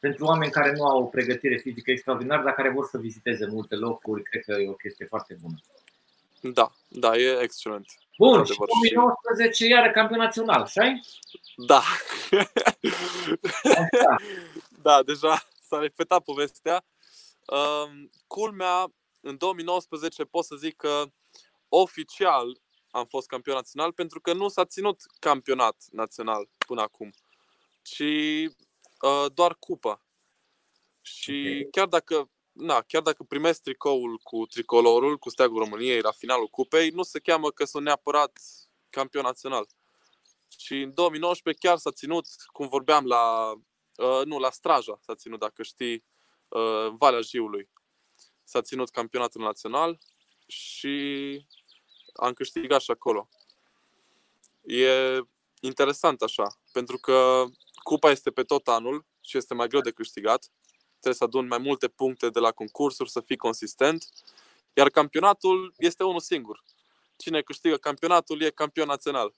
Pentru oameni care nu au o pregătire fizică extraordinară, dar care vor să viziteze multe locuri, cred că e o chestie foarte bună. Da, da, e excelent. Bun, și 2019 iară campion național, așa Da. <laughs> da, deja s-a repetat povestea. Um, culmea, în 2019 pot să zic că oficial am fost campion național pentru că nu s-a ținut campionat național până acum, ci uh, doar cupă. Și okay. chiar dacă na, chiar dacă primesc tricoul cu tricolorul, cu steagul României la finalul cupei, nu se cheamă că sunt neapărat campion național. Și în 2019 chiar s-a ținut, cum vorbeam, la, uh, nu, la Straja s-a ținut, dacă știi, uh, Valea Jiului. S-a ținut campionatul național și am câștigat și acolo. E interesant așa, pentru că cupa este pe tot anul și este mai greu de câștigat trebuie să adun mai multe puncte de la concursuri, să fii consistent. Iar campionatul este unul singur. Cine câștigă campionatul e campion național.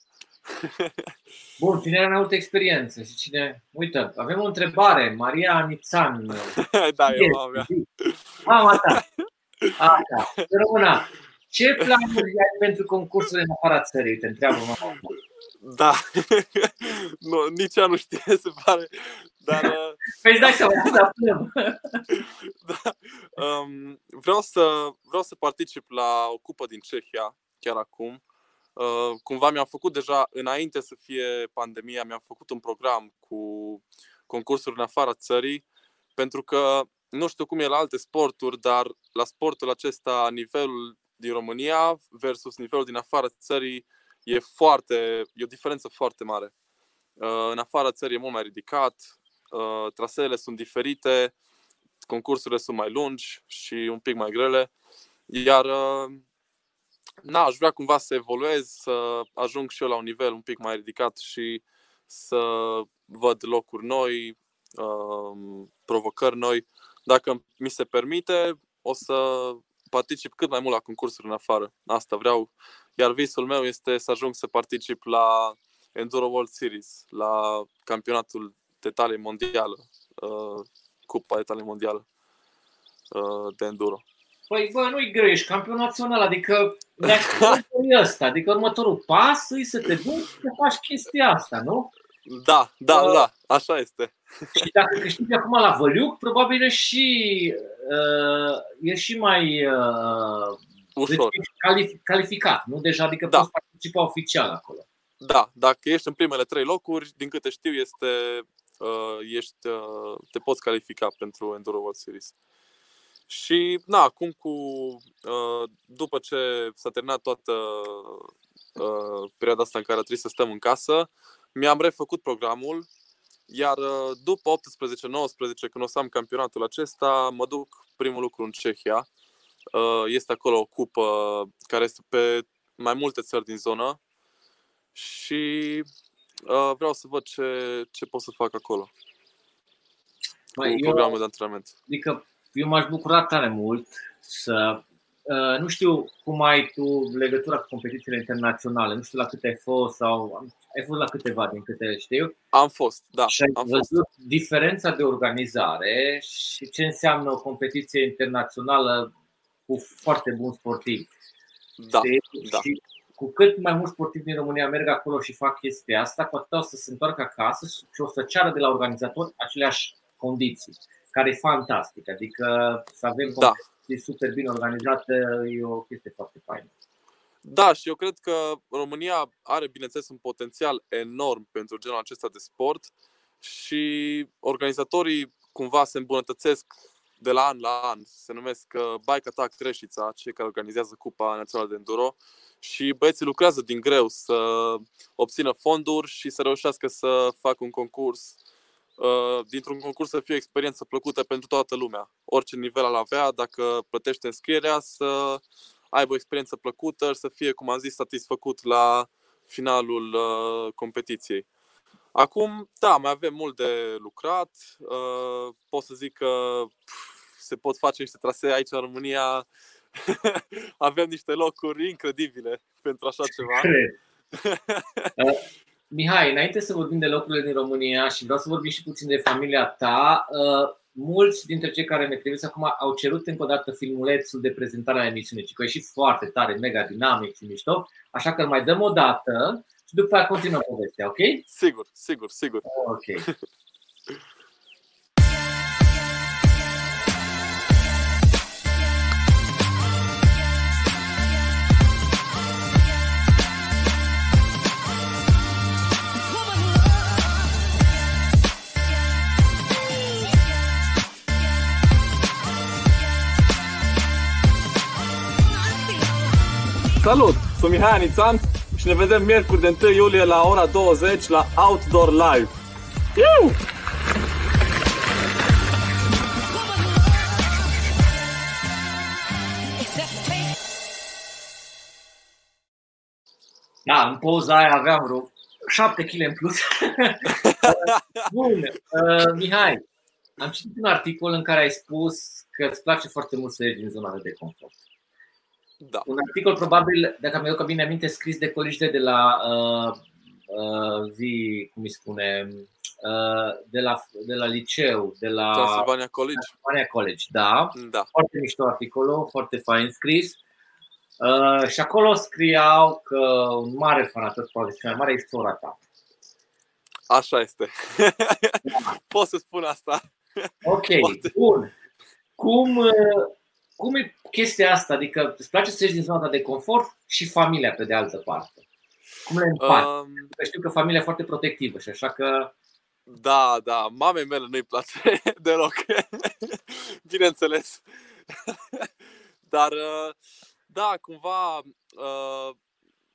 <laughs> Bun, cine are mai multă experiență și cine... Uite, avem o întrebare. Maria Nițan. <laughs> da, eu am avea. Mama ta. Asta. Româna. Ce planuri ai pentru concursul în afara țării? Te întreabă mama. Da. <laughs> nu, nici ea nu știe, <laughs> se pare. Dar, uh, păi dai seama, <laughs> da, da. Um, vreau, să, vreau să particip la o cupă din Cehia, chiar acum. Uh, cumva mi-am făcut deja, înainte să fie pandemia, mi-am făcut un program cu concursuri în afara țării, pentru că nu știu cum e la alte sporturi, dar la sportul acesta nivelul din România versus nivelul din afara țării e foarte, e o diferență foarte mare. Uh, în afara țării e mult mai ridicat, uh, traseele sunt diferite, concursurile sunt mai lungi și un pic mai grele, iar uh, na, aș vrea cumva să evoluez, să ajung și eu la un nivel un pic mai ridicat și să văd locuri noi, provocări noi. Dacă mi se permite, o să particip cât mai mult la concursuri în afară. Asta vreau. Iar visul meu este să ajung să particip la Enduro World Series, la campionatul de tale mondială, uh, Cupa de tale mondială uh, de enduro. Păi, bă, nu-i greu, ești campion național, adică ne <laughs> ăsta, adică următorul pas e să te duci să faci chestia asta, nu? Da, da, uh, da, așa este. Și dacă câștigi acum la Văliuc, probabil e și, uh, e și mai uh, Ușor. Deci calificat, nu? Deja, adică da. poți participa oficial acolo. Da, dacă ești în primele trei locuri, din câte știu, este, uh, ești, uh, te poți califica pentru Enduro World Series. Și, na, acum cu, uh, după ce s-a terminat toată uh, perioada asta în care trebuie să stăm în casă, mi-am refăcut programul, iar uh, după 18-19, când o să am campionatul acesta, mă duc primul lucru în Cehia. Uh, este acolo o cupă care este pe mai multe țări din zonă și uh, vreau să văd ce, ce pot să fac acolo. Mai, cu eu, programul de antrenament. Adică eu m-aș bucura tare mult să uh, nu știu cum ai tu legătura cu competițiile internaționale, nu știu la câte ai fost sau ai fost la câteva din câte știu. Am fost, da. Și ai am văzut fost. diferența de organizare și ce înseamnă o competiție internațională cu foarte buni sportivi. Da, da. Și cu cât mai mulți sportivi din România merg acolo și fac chestia asta, cu atât o să se întoarcă acasă și o să ceară de la organizator aceleași condiții, care e fantastic. Adică să avem da. super bine organizată e o chestie foarte faină. Da, și eu cred că România are, bineînțeles, un potențial enorm pentru genul acesta de sport și organizatorii cumva se îmbunătățesc de la an la an. Se numesc uh, Bike Attack Reșița, cei care organizează Cupa Națională de Enduro și băieții lucrează din greu să obțină fonduri și să reușească să facă un concurs uh, dintr-un concurs să fie o experiență plăcută pentru toată lumea. Orice nivel al avea, dacă plătește înscrierea, să aibă o experiență plăcută și să fie, cum am zis, satisfăcut la finalul uh, competiției. Acum, da, mai avem mult de lucrat. Uh, pot să zic că se pot face niște trasee aici în România. <laughs> avem niște locuri incredibile pentru așa ceva. Uh, <laughs> Mihai, înainte să vorbim de locurile din România și vreau să vorbim și puțin de familia ta, uh, mulți dintre cei care ne priviți acum au cerut încă o dată filmulețul de prezentare a emisiunii, că e și foarte tare, mega dinamic și mișto, așa că îl mai dăm o dată și după aceea continuăm povestea, ok? Sigur, sigur, sigur. Ok. <laughs> Salut! Sunt Mihai Anițan și ne vedem miercuri de 1 iulie la ora 20 la Outdoor Live. Iu! Da, în poza aia aveam vreo 7 kg în plus. <laughs> Bun, uh, Mihai, am citit un articol în care ai spus că îți place foarte mult să ieși din zona de confort. Da. Un articol probabil, dacă mi-aduc bine aminte, scris de colegi de la uh, uh, zi, cum îi spune, uh, de, la, de la liceu, de la Transilvania College. Transilvania College, da. da. Foarte mișto articolul, foarte fain scris. Uh, și acolo scriau că un mare fanator, poate și mai mare e sora ta. Așa este. Da. <laughs> Pot să spun asta. Ok, poate. bun. Cum, uh, cum e chestia asta? Adică îți place să ieși din zona de confort și familia pe de altă parte. Cum le împart? Um, că știu că familia e foarte protectivă și așa că... Da, da, mamei mele nu-i place <laughs> deloc. <laughs> Bineînțeles. <laughs> Dar, uh, da, cumva, uh,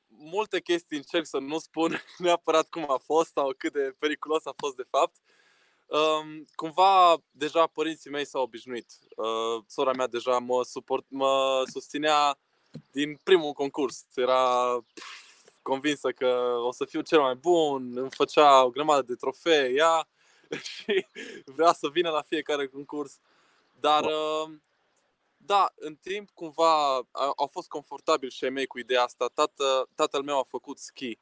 multe chestii încerc să nu spun neapărat cum a fost sau cât de periculos a fost de fapt. Um, cumva deja părinții mei s-au obișnuit. Uh, sora mea deja mă, suport, mă susținea din primul concurs. Era pf, convinsă că o să fiu cel mai bun, îmi făcea o grămadă de trofee ea <laughs> și vrea să vină la fiecare concurs. Dar uh, da, în timp cumva au fost confortabil și ai mei cu ideea asta. Tată, tatăl meu a făcut ski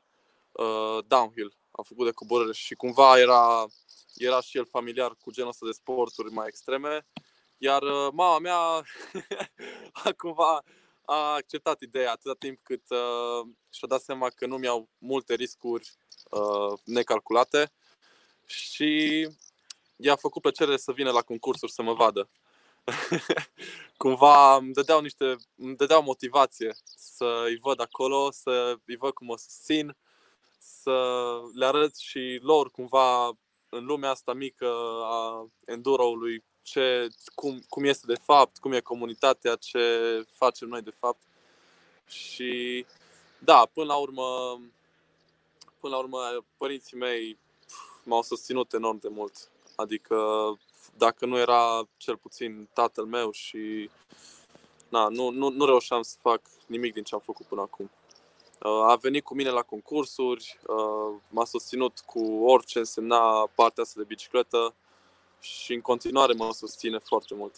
uh, downhill, a făcut de coborâre și cumva era era și el familiar cu genul ăsta de sporturi mai extreme. Iar uh, mama mea <laughs> a cumva a acceptat ideea atâta timp cât uh, și-a dat seama că nu mi-au multe riscuri uh, necalculate și i-a făcut plăcere să vină la concursuri să mă vadă. <laughs> cumva îmi dădeau niște, îmi dădeau motivație să îi văd acolo, să îi văd cum mă susțin, să le arăt și lor cumva în lumea asta mică a enduroului ce, cum, cum este de fapt, cum e comunitatea, ce facem noi de fapt. Și da, până la urmă, până la urmă părinții mei m-au susținut enorm de mult. Adică dacă nu era cel puțin tatăl meu și na, nu, nu, nu reușeam să fac nimic din ce am făcut până acum. Uh, a venit cu mine la concursuri, uh, m-a susținut cu orice însemna partea asta de bicicletă și în continuare mă susține foarte mult.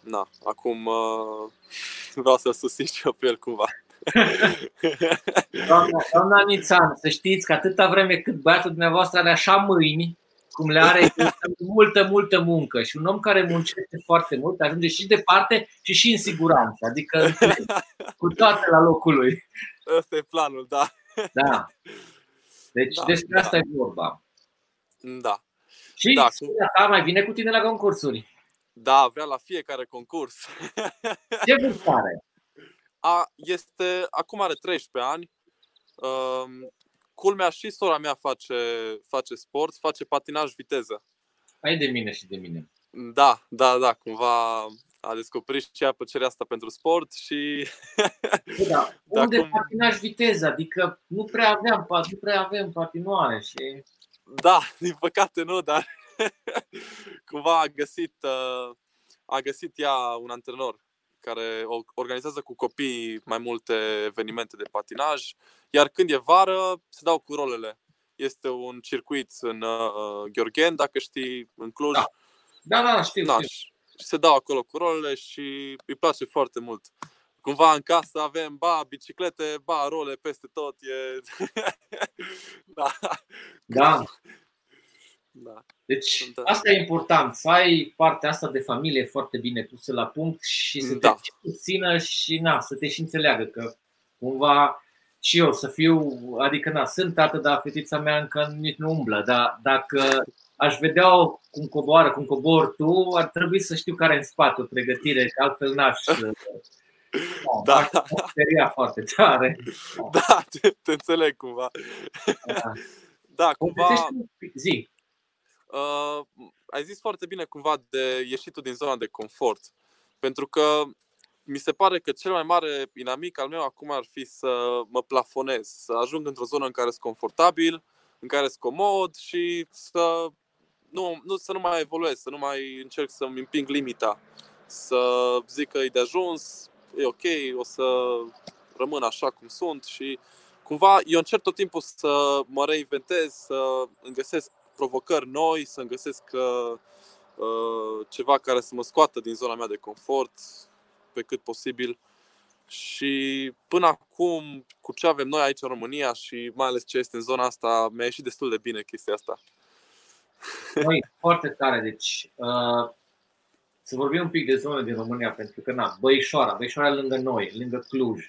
Na, acum uh, <laughs> vreau să-l susțin și eu pe el cumva. <laughs> Doamna, doamna Nițan, să știți că atâta vreme cât băiatul dumneavoastră are așa mâini, cum le are, multă, multă muncă și un om care muncește foarte mult ajunge și departe și și în siguranță, adică cu toate la locul lui. Ăsta e planul, da. Da. Deci da, despre da. asta e vorba. Da. Și da, ta mai vine cu tine la concursuri. Da, vrea la fiecare concurs. Ce vârstă are? A, este, acum are 13 ani. Um, culmea și sora mea face, face sport, face patinaj viteză. Ai de mine și de mine. Da, da, da, cumva a descoperit și ea plăcerea asta pentru sport și... Da, <laughs> unde cum... patinaj viteză? Adică nu prea aveam, nu prea avem patinoare și... Da, din păcate nu, dar <laughs> cumva a găsit, uh, a găsit ea un antrenor care organizează cu copii mai multe evenimente de patinaj, iar când e vară se dau cu rolele. Este un circuit în uh, Gheorghen, dacă știi, în Cluj. Da, da, da știu, da, știu. Și se dau acolo cu rolele și îi place foarte mult. Cumva în casă avem, ba, biciclete, ba, role peste tot. E... <laughs> da. da. Da. Deci asta e important, să ai partea asta de familie foarte bine pusă la punct și să da. te țină și na, să te și înțeleagă că cumva și eu să fiu, adică na, sunt tată, dar fetița mea încă nici nu umblă, dar dacă aș vedea cum coboară, cum cobor tu, ar trebui să știu care în spate o pregătire, că altfel n-aș <laughs> da. da. foarte tare. Da, te, te înțeleg cumva. Da, da cumva. Zi. Uh, ai zis foarte bine cumva de ieșitul din zona de confort. Pentru că mi se pare că cel mai mare inamic al meu acum ar fi să mă plafonez, să ajung într-o zonă în care sunt confortabil, în care sunt comod și să nu, nu, să nu mai evoluez, să nu mai încerc să-mi împing limita, să zic că e de ajuns, e ok, o să rămân așa cum sunt și cumva eu încerc tot timpul să mă reinventez, să îmi găsesc provocări noi, să-mi găsesc uh, uh, ceva care să mă scoată din zona mea de confort pe cât posibil. Și până acum, cu ce avem noi aici în România și mai ales ce este în zona asta, mi-a ieșit destul de bine chestia asta. Noi, foarte tare. Deci, uh, să vorbim un pic de zone din România, pentru că, na, Băișoara, Băișoara lângă noi, lângă Cluj.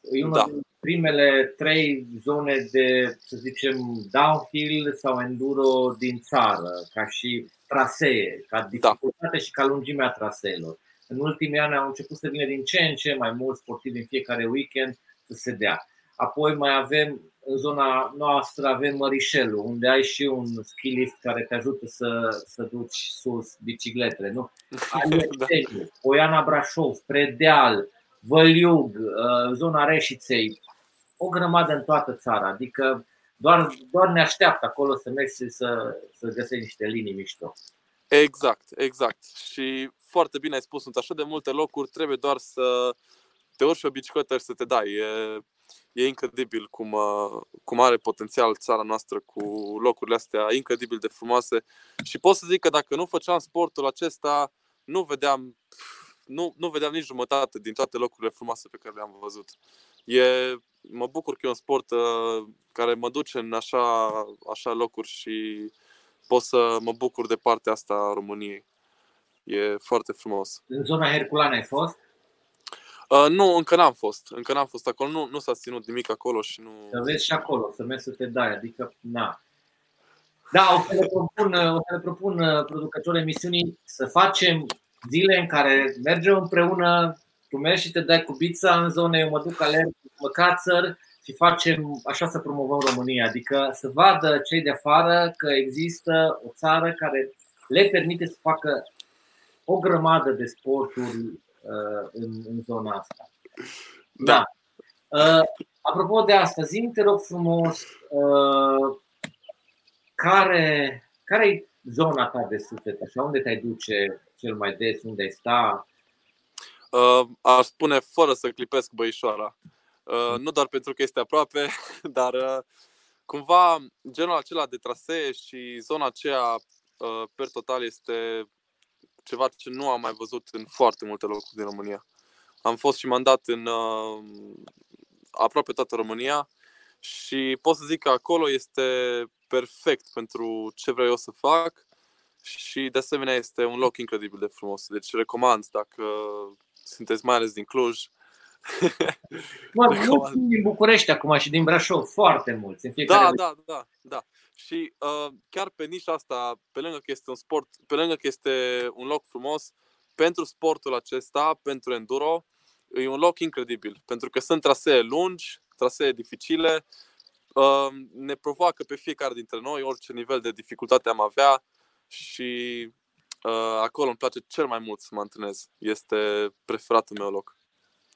E una da. din primele trei zone de, să zicem, downhill sau enduro din țară, ca și trasee, ca da. dificultate da. și ca lungimea traseelor. În ultimii ani au început să vină din ce în ce mai mulți sportivi în fiecare weekend să se dea. Apoi mai avem în zona noastră avem Mărișelul, unde ai și un ski lift care te ajută să, să duci sus bicicletele. Nu? <laughs> da. Poiana Brașov, Predeal, Văliug, uh, zona Reșiței, o grămadă în toată țara. Adică doar, doar ne așteaptă acolo să mergi să, să găsești niște linii mișto. Exact, exact. Și foarte bine ai spus, sunt așa de multe locuri, trebuie doar să te urci pe bicicletă și să te dai. E, e incredibil cum, uh, cum are potențial țara noastră cu locurile astea incredibil de frumoase. Și pot să zic că dacă nu făceam sportul acesta, nu vedeam, nu, nu vedeam nici jumătate din toate locurile frumoase pe care le-am văzut. E, mă bucur că e un sport uh, care mă duce în așa, așa locuri și pot să mă bucur de partea asta a României. E foarte frumos. În zona Herculane ai fost? Uh, nu, încă n-am fost. Încă n-am fost acolo. Nu, nu s-a ținut nimic acolo și nu... Să vezi și acolo, să mergi să te dai. Adică, na. Da, o să le propun, o să le propun uh, producătorul emisiunii să facem zile în care mergem împreună, tu mergi și te dai cu bița în zone, eu mă duc alerg, mă cațăr și facem așa să promovăm România. Adică să vadă cei de afară că există o țară care le permite să facă o grămadă de sporturi Uh, în, în zona asta. Da. da. Uh, apropo de asta, zi te rog frumos, uh, care, care e zona ta de suflet? Așa, unde te-ai duce cel mai des? Unde ai sta? Uh, aș spune fără să clipesc băișoara. Uh, nu doar pentru că este aproape, <laughs> dar uh, cumva genul acela de trasee și zona aceea uh, per total este ceva ce nu am mai văzut în foarte multe locuri din România. Am fost și mandat în uh, aproape toată România și pot să zic că acolo este perfect pentru ce vreau eu să fac și de asemenea este un loc incredibil de frumos. Deci recomand dacă sunteți mai ales din Cluj. <laughs> Mă, mulți din București acum și din Brașov, foarte mulți. În fiecare da, da, da, da. Și uh, chiar pe nișa asta, pe lângă că este un sport, pe lângă că este un loc frumos, pentru sportul acesta, pentru enduro, e un loc incredibil. Pentru că sunt trasee lungi, trasee dificile, uh, ne provoacă pe fiecare dintre noi orice nivel de dificultate am avea și uh, acolo îmi place cel mai mult să mă antrenez. Este preferatul meu loc.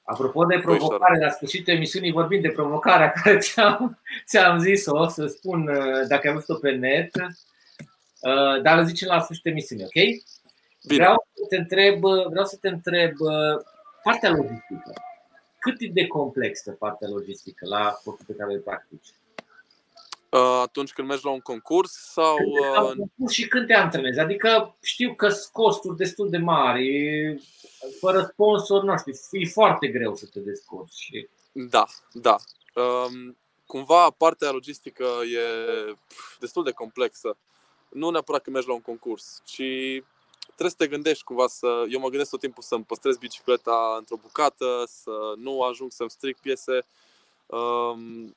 Apropo de provocare, la sfârșitul emisiunii vorbim de provocarea care <laughs> ți-am, ți-am zis-o, să spun uh, dacă ai văzut-o pe net, uh, dar îl zicem la sfârșitul emisiunii, ok? Bine. Vreau să te întreb, vreau să te întreb partea logistică. Cât e de complexă partea logistică la sportul pe care îl practici? Uh, atunci când mergi la un concurs sau. La un concurs și când te antrenezi. Adică știu că sunt costuri destul de mari, fără sponsor, nu știu, e foarte greu să te descurci. Da, da. Um, cumva partea logistică e destul de complexă. Nu neapărat că mergi la un concurs, ci trebuie să te gândești cumva să. Eu mă gândesc tot timpul să-mi păstrez bicicleta într-o bucată, să nu ajung să-mi stric piese. Um,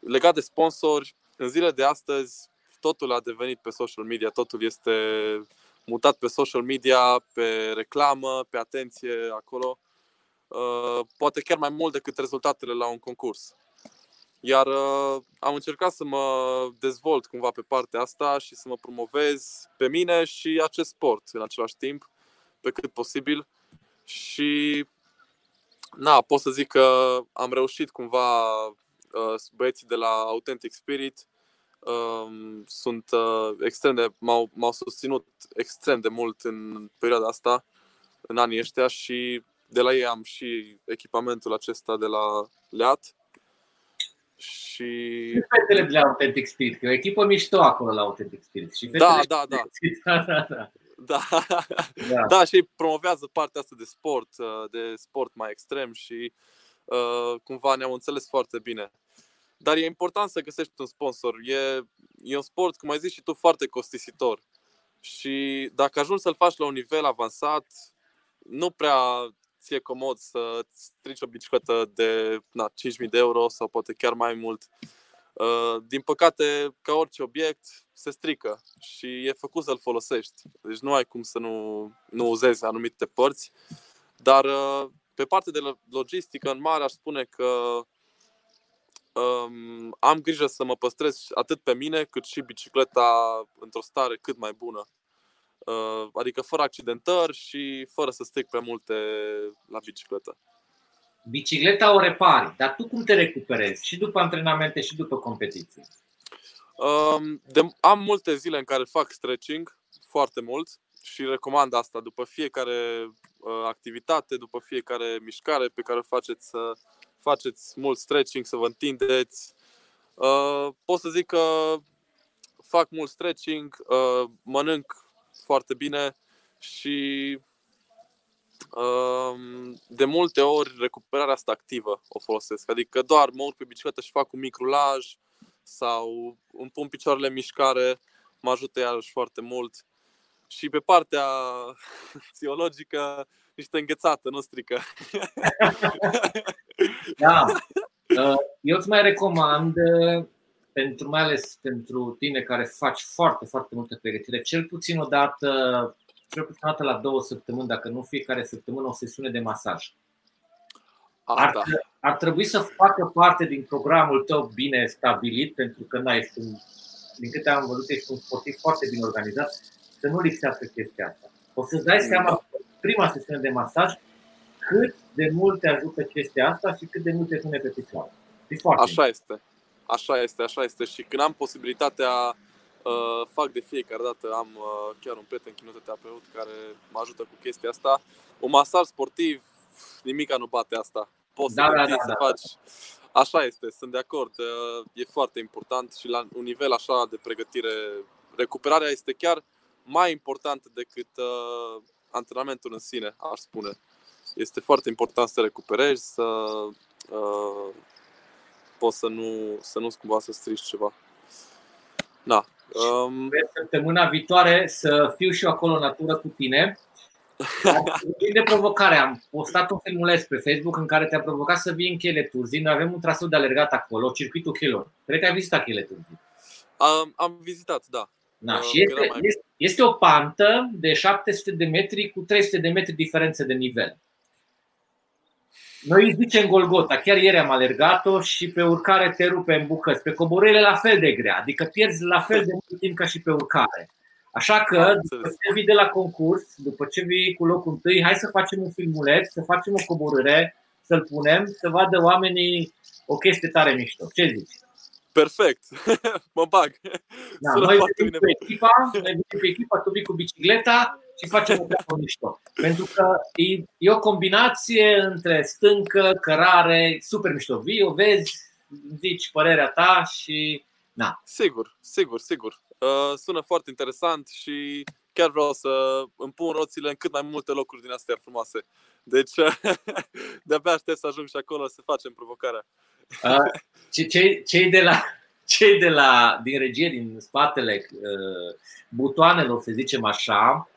legat de sponsori, în zilele de astăzi totul a devenit pe social media, totul este mutat pe social media, pe reclamă, pe atenție acolo, uh, poate chiar mai mult decât rezultatele la un concurs. Iar uh, am încercat să mă dezvolt cumva pe partea asta și să mă promovez pe mine și acest sport în același timp, pe cât posibil. Și na, pot să zic că am reușit cumva Uh, băieții de la Authentic Spirit um, sunt uh, extrem de, m-au, m-au susținut extrem de mult în perioada asta, în anii ăștia și de la ei am și echipamentul acesta de la Leat. Și... Fetele de la Authentic Spirit, că e o echipă mișto acolo la Authentic Spirit. Și da, da, da. <laughs> da, da, da. Da. da. da, și promovează partea asta de sport, uh, de sport mai extrem și uh, cumva ne-au înțeles foarte bine. Dar e important să găsești un sponsor. E, e un sport, cum ai zis și tu, foarte costisitor. Și dacă ajungi să-l faci la un nivel avansat, nu prea ți-e comod să strici o bicicletă de na, 5.000 de euro sau poate chiar mai mult. Uh, din păcate, ca orice obiect, se strică și e făcut să-l folosești. Deci nu ai cum să nu, nu uzezi anumite părți. Dar uh, pe partea de logistică, în mare, aș spune că um, am grijă să mă păstrez atât pe mine cât și bicicleta într-o stare cât mai bună. Uh, adică fără accidentări și fără să stric prea multe la bicicletă. Bicicleta o repari, dar tu cum te recuperezi? Și după antrenamente și după competiții? Um, de, am multe zile în care fac stretching, foarte mult, și recomand asta după fiecare uh, activitate, după fiecare mișcare pe care o faceți să faceți mult stretching, să vă întindeți. Uh, pot să zic că fac mult stretching, uh, mănânc foarte bine și uh, de multe ori recuperarea asta activă o folosesc. Adică doar mă urc pe bicicletă și fac un mic rulaj sau îmi pun picioarele în mișcare, mă ajută iarăși foarte mult. Și pe partea <laughs> psihologică, niște înghețată, nu strică. <laughs> Da. Uh, eu îți mai recomand, uh, pentru, mai ales pentru tine care faci foarte, foarte multă pregătire, cel puțin o dată, cel puțin o dată la două săptămâni, dacă nu fiecare săptămână, o sesiune de masaj. Ar, da. ar trebui să facă parte din programul tău bine stabilit, pentru că n-ai un, din câte am văzut, ești un sportiv foarte bine organizat, să nu lipsească chestia asta. O să-ți dai seama, prima sesiune de masaj, cât de mult te ajută chestia asta și cât de mult te pune pe picioare. E foarte Așa este. Așa este, așa este. Și când am posibilitatea, uh, fac de fiecare dată, am uh, chiar un prieten kinezoterapeut care mă ajută cu chestia asta. Un masaj sportiv, nimica nu bate asta. Poți da, să, da, da, să da, faci. Așa este, sunt de acord. Uh, e foarte important și la un nivel așa de pregătire, recuperarea este chiar mai importantă decât uh, antrenamentul în sine, aș spune. Este foarte important să recuperezi, să uh, poți să nu, să nu cumva să strici ceva. Da. Um... Săptămâna viitoare să fiu și eu acolo în natură cu tine. <laughs> de provocare, am postat un filmuleț pe Facebook în care te-a provocat să vii în Chele Turzii. Noi avem un traseu de alergat acolo, circuitul Chelor. Cred că ai vizitat Chele Turzii. Am, am vizitat, da. Da, și este, mai... este o pantă de 700 de metri cu 300 de metri diferență de nivel. Noi îi zicem Golgota, chiar ieri am alergat-o și pe urcare te rupe în bucăți. Pe coborâre la fel de grea, adică pierzi la fel de mult timp ca și pe urcare. Așa că, după ce vii de la concurs, după ce vii cu locul întâi, hai să facem un filmuleț, să facem o coborâre, să-l punem, să vadă oamenii o chestie tare mișto. Ce zici? Perfect, <laughs> mă bag. Da, noi venim cu echipa, noi venim cu echipa, tu vii cu bicicleta și facem o treabă mișto. Pentru că e, e o combinație între stâncă, cărare, super mișto. Vii, o vezi, zici părerea ta și na. Sigur, sigur, sigur. Uh, sună foarte interesant și chiar vreau să îmi pun roțile în cât mai multe locuri din astea frumoase. Deci <laughs> de-abia aștept să ajung și acolo să facem provocarea. Uh, cei, cei de la cei de la, din regie, din spatele uh, butoanelor, să zicem așa,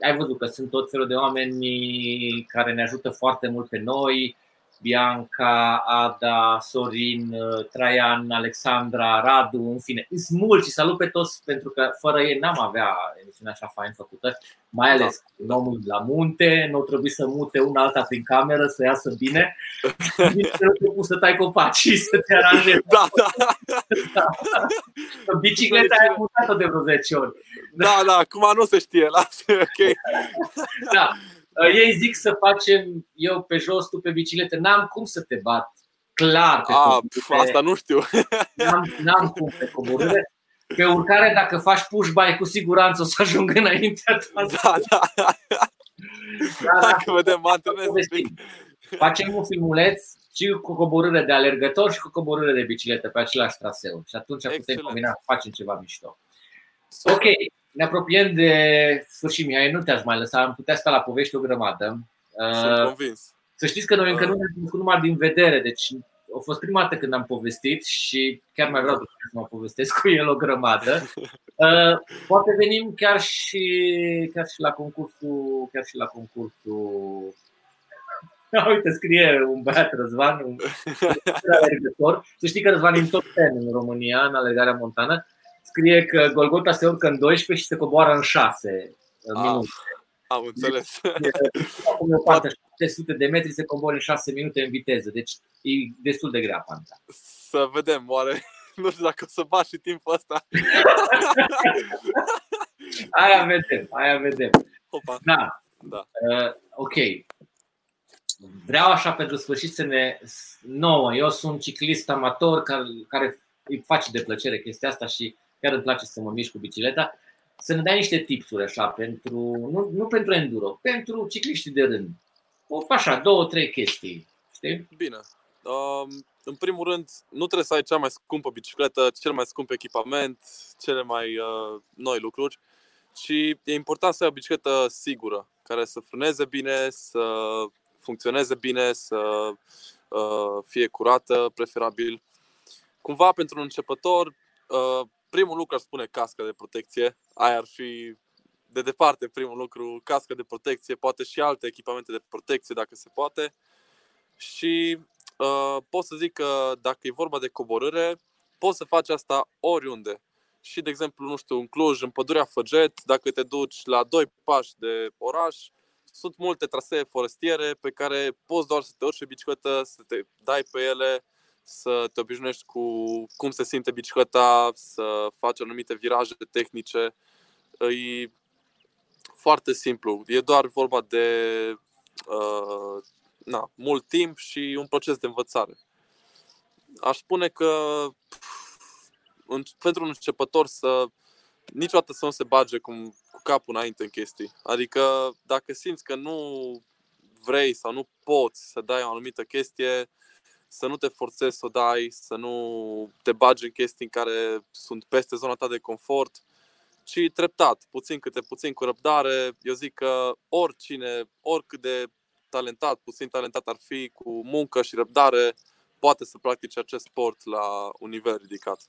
ai văzut că sunt tot felul de oameni care ne ajută foarte mult pe noi, Bianca, Ada, Sorin, uh, Traian, Alexandra, Radu, în fine. Sunt mulți și salut pe toți pentru că fără ei n-am avea emisiunea așa fain făcută, mai ales da. omul la munte, nu trebuie să mute una alta prin cameră, să iasă bine. <laughs> Nici nu te să tai copaci și <laughs> să te aranjezi. Da, da. da. <laughs> Bicicleta ai mutat-o de vreo 10 ori. Da, da, acum nu se știe, lasă, ok. Da, Uh, ei zic să facem eu pe jos, tu pe bicicletă. N-am cum să te bat. Clar pe A, pf, asta nu știu. <laughs> N-am, n-am cum pe coborâre. Pe urcare, dacă faci push by, cu siguranță o să ajung înaintea ta. Da, da. da, da. Dacă vedem, antrenez Facem un filmuleț și cu coborâre de alergător și cu coborâre de bicicletă pe același traseu. Și atunci Excelent. putem combina, facem ceva mișto. Ok, ne apropiem de sfârșit, Mihai, nu te-aș mai lăsa, am putea sta la povești o grămadă. Sunt uh, convins. Să știți că noi încă nu ne-am numai din vedere, deci a fost prima dată când am povestit și chiar mai vreau să mă povestesc cu el o grămadă. Uh, poate venim chiar și, chiar și la concursul, chiar și la concursul Uite, scrie un băiat Răzvan, un alergător. Să știi că Răzvan e în top 10 în România, în alergarea montană scrie că Golgota se urcă în 12 și se coboară în 6 ah, minute. Am înțeles. Acum o parte 700 de metri se coboară în 6 minute în viteză, deci e destul de grea panta. Să vedem, oare <laughs> nu știu dacă o să bat și timpul ăsta. <laughs> aia vedem, aia vedem. Opa. Da. da. Uh, ok. Vreau așa pentru sfârșit să ne nouă. Eu sunt ciclist amator care, care îi face de plăcere chestia asta și chiar îmi place să mă mișc cu bicicleta, să ne dai niște tipsuri așa, pentru, nu, nu pentru enduro, pentru cicliștii de rând. O, așa, două, trei chestii. Știi? Bine. Um, în primul rând, nu trebuie să ai cea mai scumpă bicicletă, cel mai scump echipament, cele mai uh, noi lucruri, ci e important să ai o bicicletă sigură, care să frâneze bine, să funcționeze bine, să uh, fie curată, preferabil. Cumva, pentru un începător, uh, primul lucru ar spune cască de protecție. Aia ar fi de departe primul lucru, cască de protecție, poate și alte echipamente de protecție dacă se poate. Și uh, pot să zic că dacă e vorba de coborâre, poți să faci asta oriunde. Și, de exemplu, nu știu, în Cluj, în pădurea Făget, dacă te duci la doi pași de oraș, sunt multe trasee forestiere pe care poți doar să te urci pe bicicletă, să te dai pe ele să te obișnuiești cu cum se simte bicicleta, să faci anumite viraje tehnice. E foarte simplu. E doar vorba de uh, na, mult timp și un proces de învățare. Aș spune că în, pentru un începător să niciodată să nu se bage cu, cu capul înainte în chestii. Adică dacă simți că nu vrei sau nu poți să dai o anumită chestie, să nu te forțezi să o dai, să nu te bagi în chestii în care sunt peste zona ta de confort, ci treptat, puțin câte puțin cu răbdare. Eu zic că oricine, oricât de talentat, puțin talentat ar fi, cu muncă și răbdare, poate să practice acest sport la un nivel ridicat.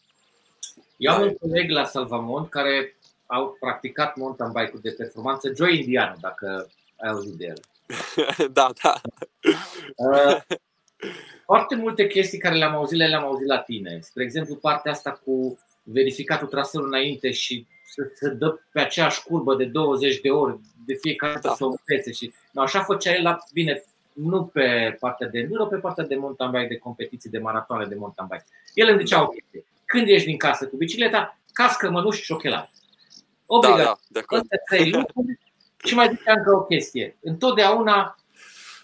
Eu am un coleg la Salvamont care au practicat mountain bike-uri de performanță, Joe Indian, dacă ai auzit de el. <laughs> da, da. Uh, foarte multe chestii care le-am auzit, le-am auzit la tine. Spre exemplu, partea asta cu verificatul traseului înainte și să se dă pe aceeași curbă de 20 de ori de fiecare dată da. să o învețe. Și, no, așa făcea el la, bine, nu pe partea de enduro, pe partea de mountain bike, de competiții, de maratoane de mountain bike. El îmi zicea o chestie. Când ești din casă cu bicicleta, cască, mănuși și ochelari. Obligat. Da, da, Astea trei lucruri. Și mai ziceam încă o chestie. Întotdeauna,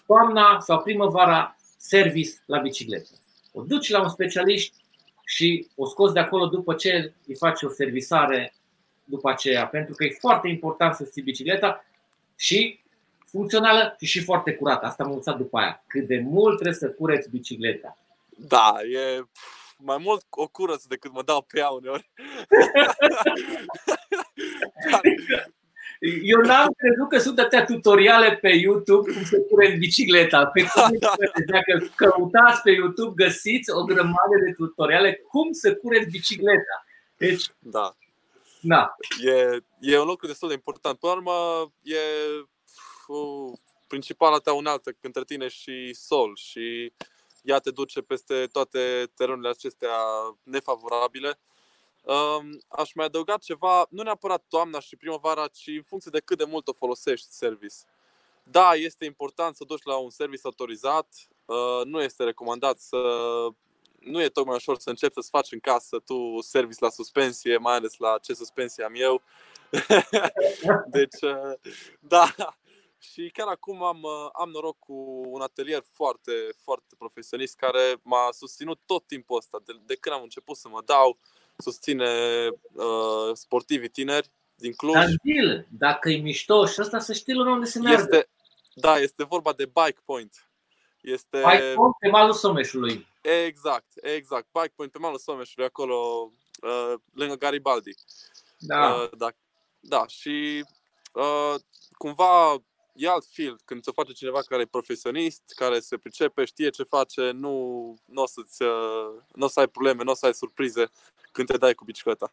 toamna sau primăvara, service la bicicletă. O duci la un specialist și o scoți de acolo după ce îi faci o servisare după aceea, pentru că e foarte important să ții bicicleta și funcțională și foarte curată. Asta am învățat după aia. Cât de mult trebuie să cureți bicicleta. Da, e mai mult o curăț decât mă dau pe ea uneori. <laughs> <laughs> Eu n-am crezut că sunt atâtea tutoriale pe YouTube cum să cureți bicicleta. Pe cum <laughs> dacă căutați pe YouTube, găsiți o grămadă de tutoriale cum să cureți bicicleta. Deci, da. Da. E, e un lucru destul de important. Până la urmă, e uh, principala ta unealtă între tine și sol și ea te duce peste toate terenurile acestea nefavorabile. Um, aș mai adăuga ceva, nu neapărat toamna și primăvara, ci în funcție de cât de mult o folosești service. Da, este important să duci la un service autorizat, uh, nu este recomandat să nu e tocmai ușor să începi să-ți faci în casă tu service la suspensie, mai ales la ce suspensie am eu. <laughs> deci, uh, da. Și chiar acum am, uh, am noroc cu un atelier foarte, foarte profesionist care m-a susținut tot timpul ăsta, de, de când am început să mă dau, susține uh, sportivii tineri din Cluj. Dar deal, dacă e mișto și ăsta să știi unde se merge. Este, da, este vorba de Bike Point. Este... Bike Point pe malul Someșului. Exact, exact. Bike Point pe malul Someșului, acolo, uh, lângă Garibaldi. Da. Uh, da, da, și uh, cumva e alt feel când ți-o face cineva care e profesionist, care se pricepe, știe ce face, nu, nu, o, să-ți, uh, nu o să ai probleme, nu o să ai surprize când te dai cu bicicleta.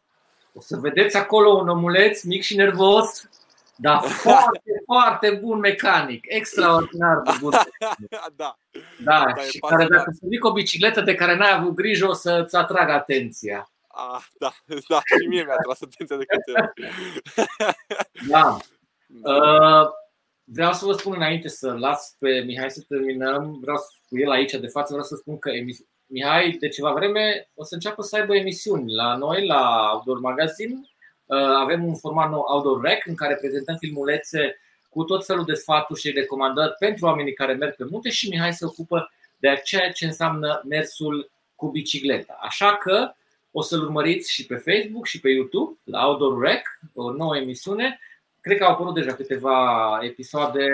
O să vedeți acolo un omuleț mic și nervos, dar <laughs> foarte, foarte bun mecanic, extraordinar de bun. <laughs> da. Da, da și care dacă să vii cu o bicicletă de care n-ai avut grijă, o să-ți atragă atenția. Ah, da, <laughs> da, și mie mi-a tras atenția de câte ori. da. da. Uh, vreau să vă spun înainte să las pe Mihai să terminăm, vreau să, cu el aici de față, vreau să spun că Mihai de ceva vreme o să înceapă să aibă emisiuni la noi, la Outdoor Magazine. Uh, avem un format nou Outdoor Rec în care prezentăm filmulețe cu tot felul de sfaturi și recomandări pentru oamenii care merg pe munte și Mihai se ocupă de ceea ce înseamnă mersul cu bicicleta. Așa că o să-l urmăriți și pe Facebook și pe YouTube la Outdoor Rec, o nouă emisiune. Cred că au apărut deja câteva episoade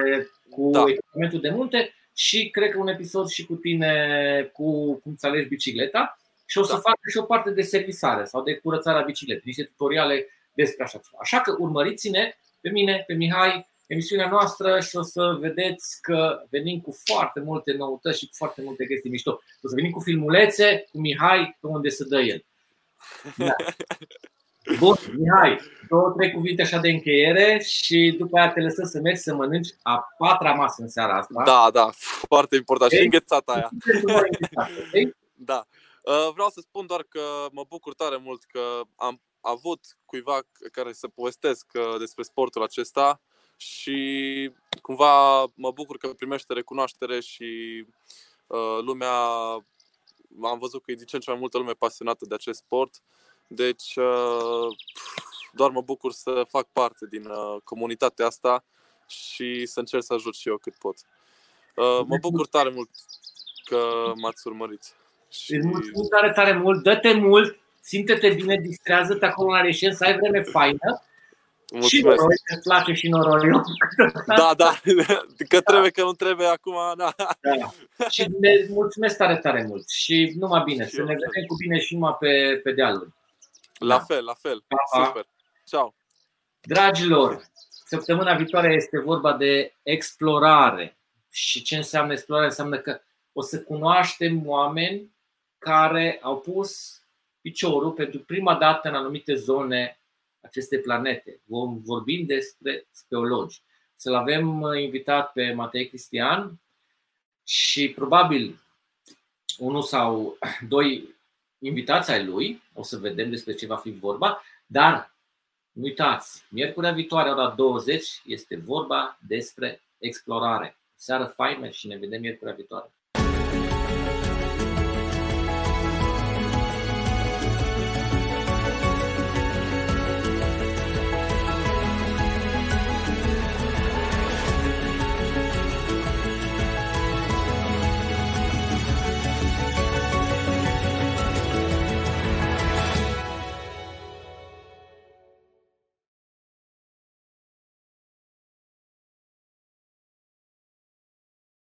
cu da. echipamentul de munte și cred că un episod și cu tine cu cum să alegi bicicleta și o să da. fac și o parte de servisare sau de curățarea bicicletei, niște tutoriale despre așa ceva. Așa că urmăriți-ne pe mine, pe Mihai, emisiunea noastră și o să vedeți că venim cu foarte multe noutăți și cu foarte multe chestii mișto. O să venim cu filmulețe cu Mihai pe unde se dă el. Da. <laughs> Bun, Mihai, două, trei cuvinte așa de încheiere și după aia te lăsăm să mergi să mănânci a patra masă în seara asta. Da, da, foarte important. Ei? Și înghețata aia. da. Uh, vreau să spun doar că mă bucur tare mult că am avut cuiva care să povestesc uh, despre sportul acesta și cumva mă bucur că primește recunoaștere și uh, lumea am văzut că e din ce în ce mai multă lume pasionată de acest sport deci uh, doar mă bucur să fac parte din uh, comunitatea asta și să încerc să ajut și eu cât pot. Uh, mă bucur tare mult că m-ați urmărit. Și... Îți mulțumim tare, tare mult, dă-te mult, simte-te bine, distrează-te acolo la reșen, să ai vreme faină. Mulțumesc. Și noroi, îți place și noroiul. Da, da, <laughs> că trebuie, că nu trebuie acum, da. da. Și ne mulțumesc tare, tare mult și numai bine, și să ne vedem cu bine și numai pe, pe dealuri. La da. fel, la fel. Pa, Super. Ciao. Dragilor, săptămâna viitoare este vorba de explorare. Și ce înseamnă explorare? Înseamnă că o să cunoaștem oameni care au pus piciorul pentru prima dată în anumite zone aceste planete. Vom vorbi despre speologi. Să-l avem uh, invitat pe Matei Cristian și probabil unul sau doi invitați ai lui, o să vedem despre ce va fi vorba, dar nu uitați, miercurea viitoare, ora 20, este vorba despre explorare. Seară faină și ne vedem miercurea viitoare.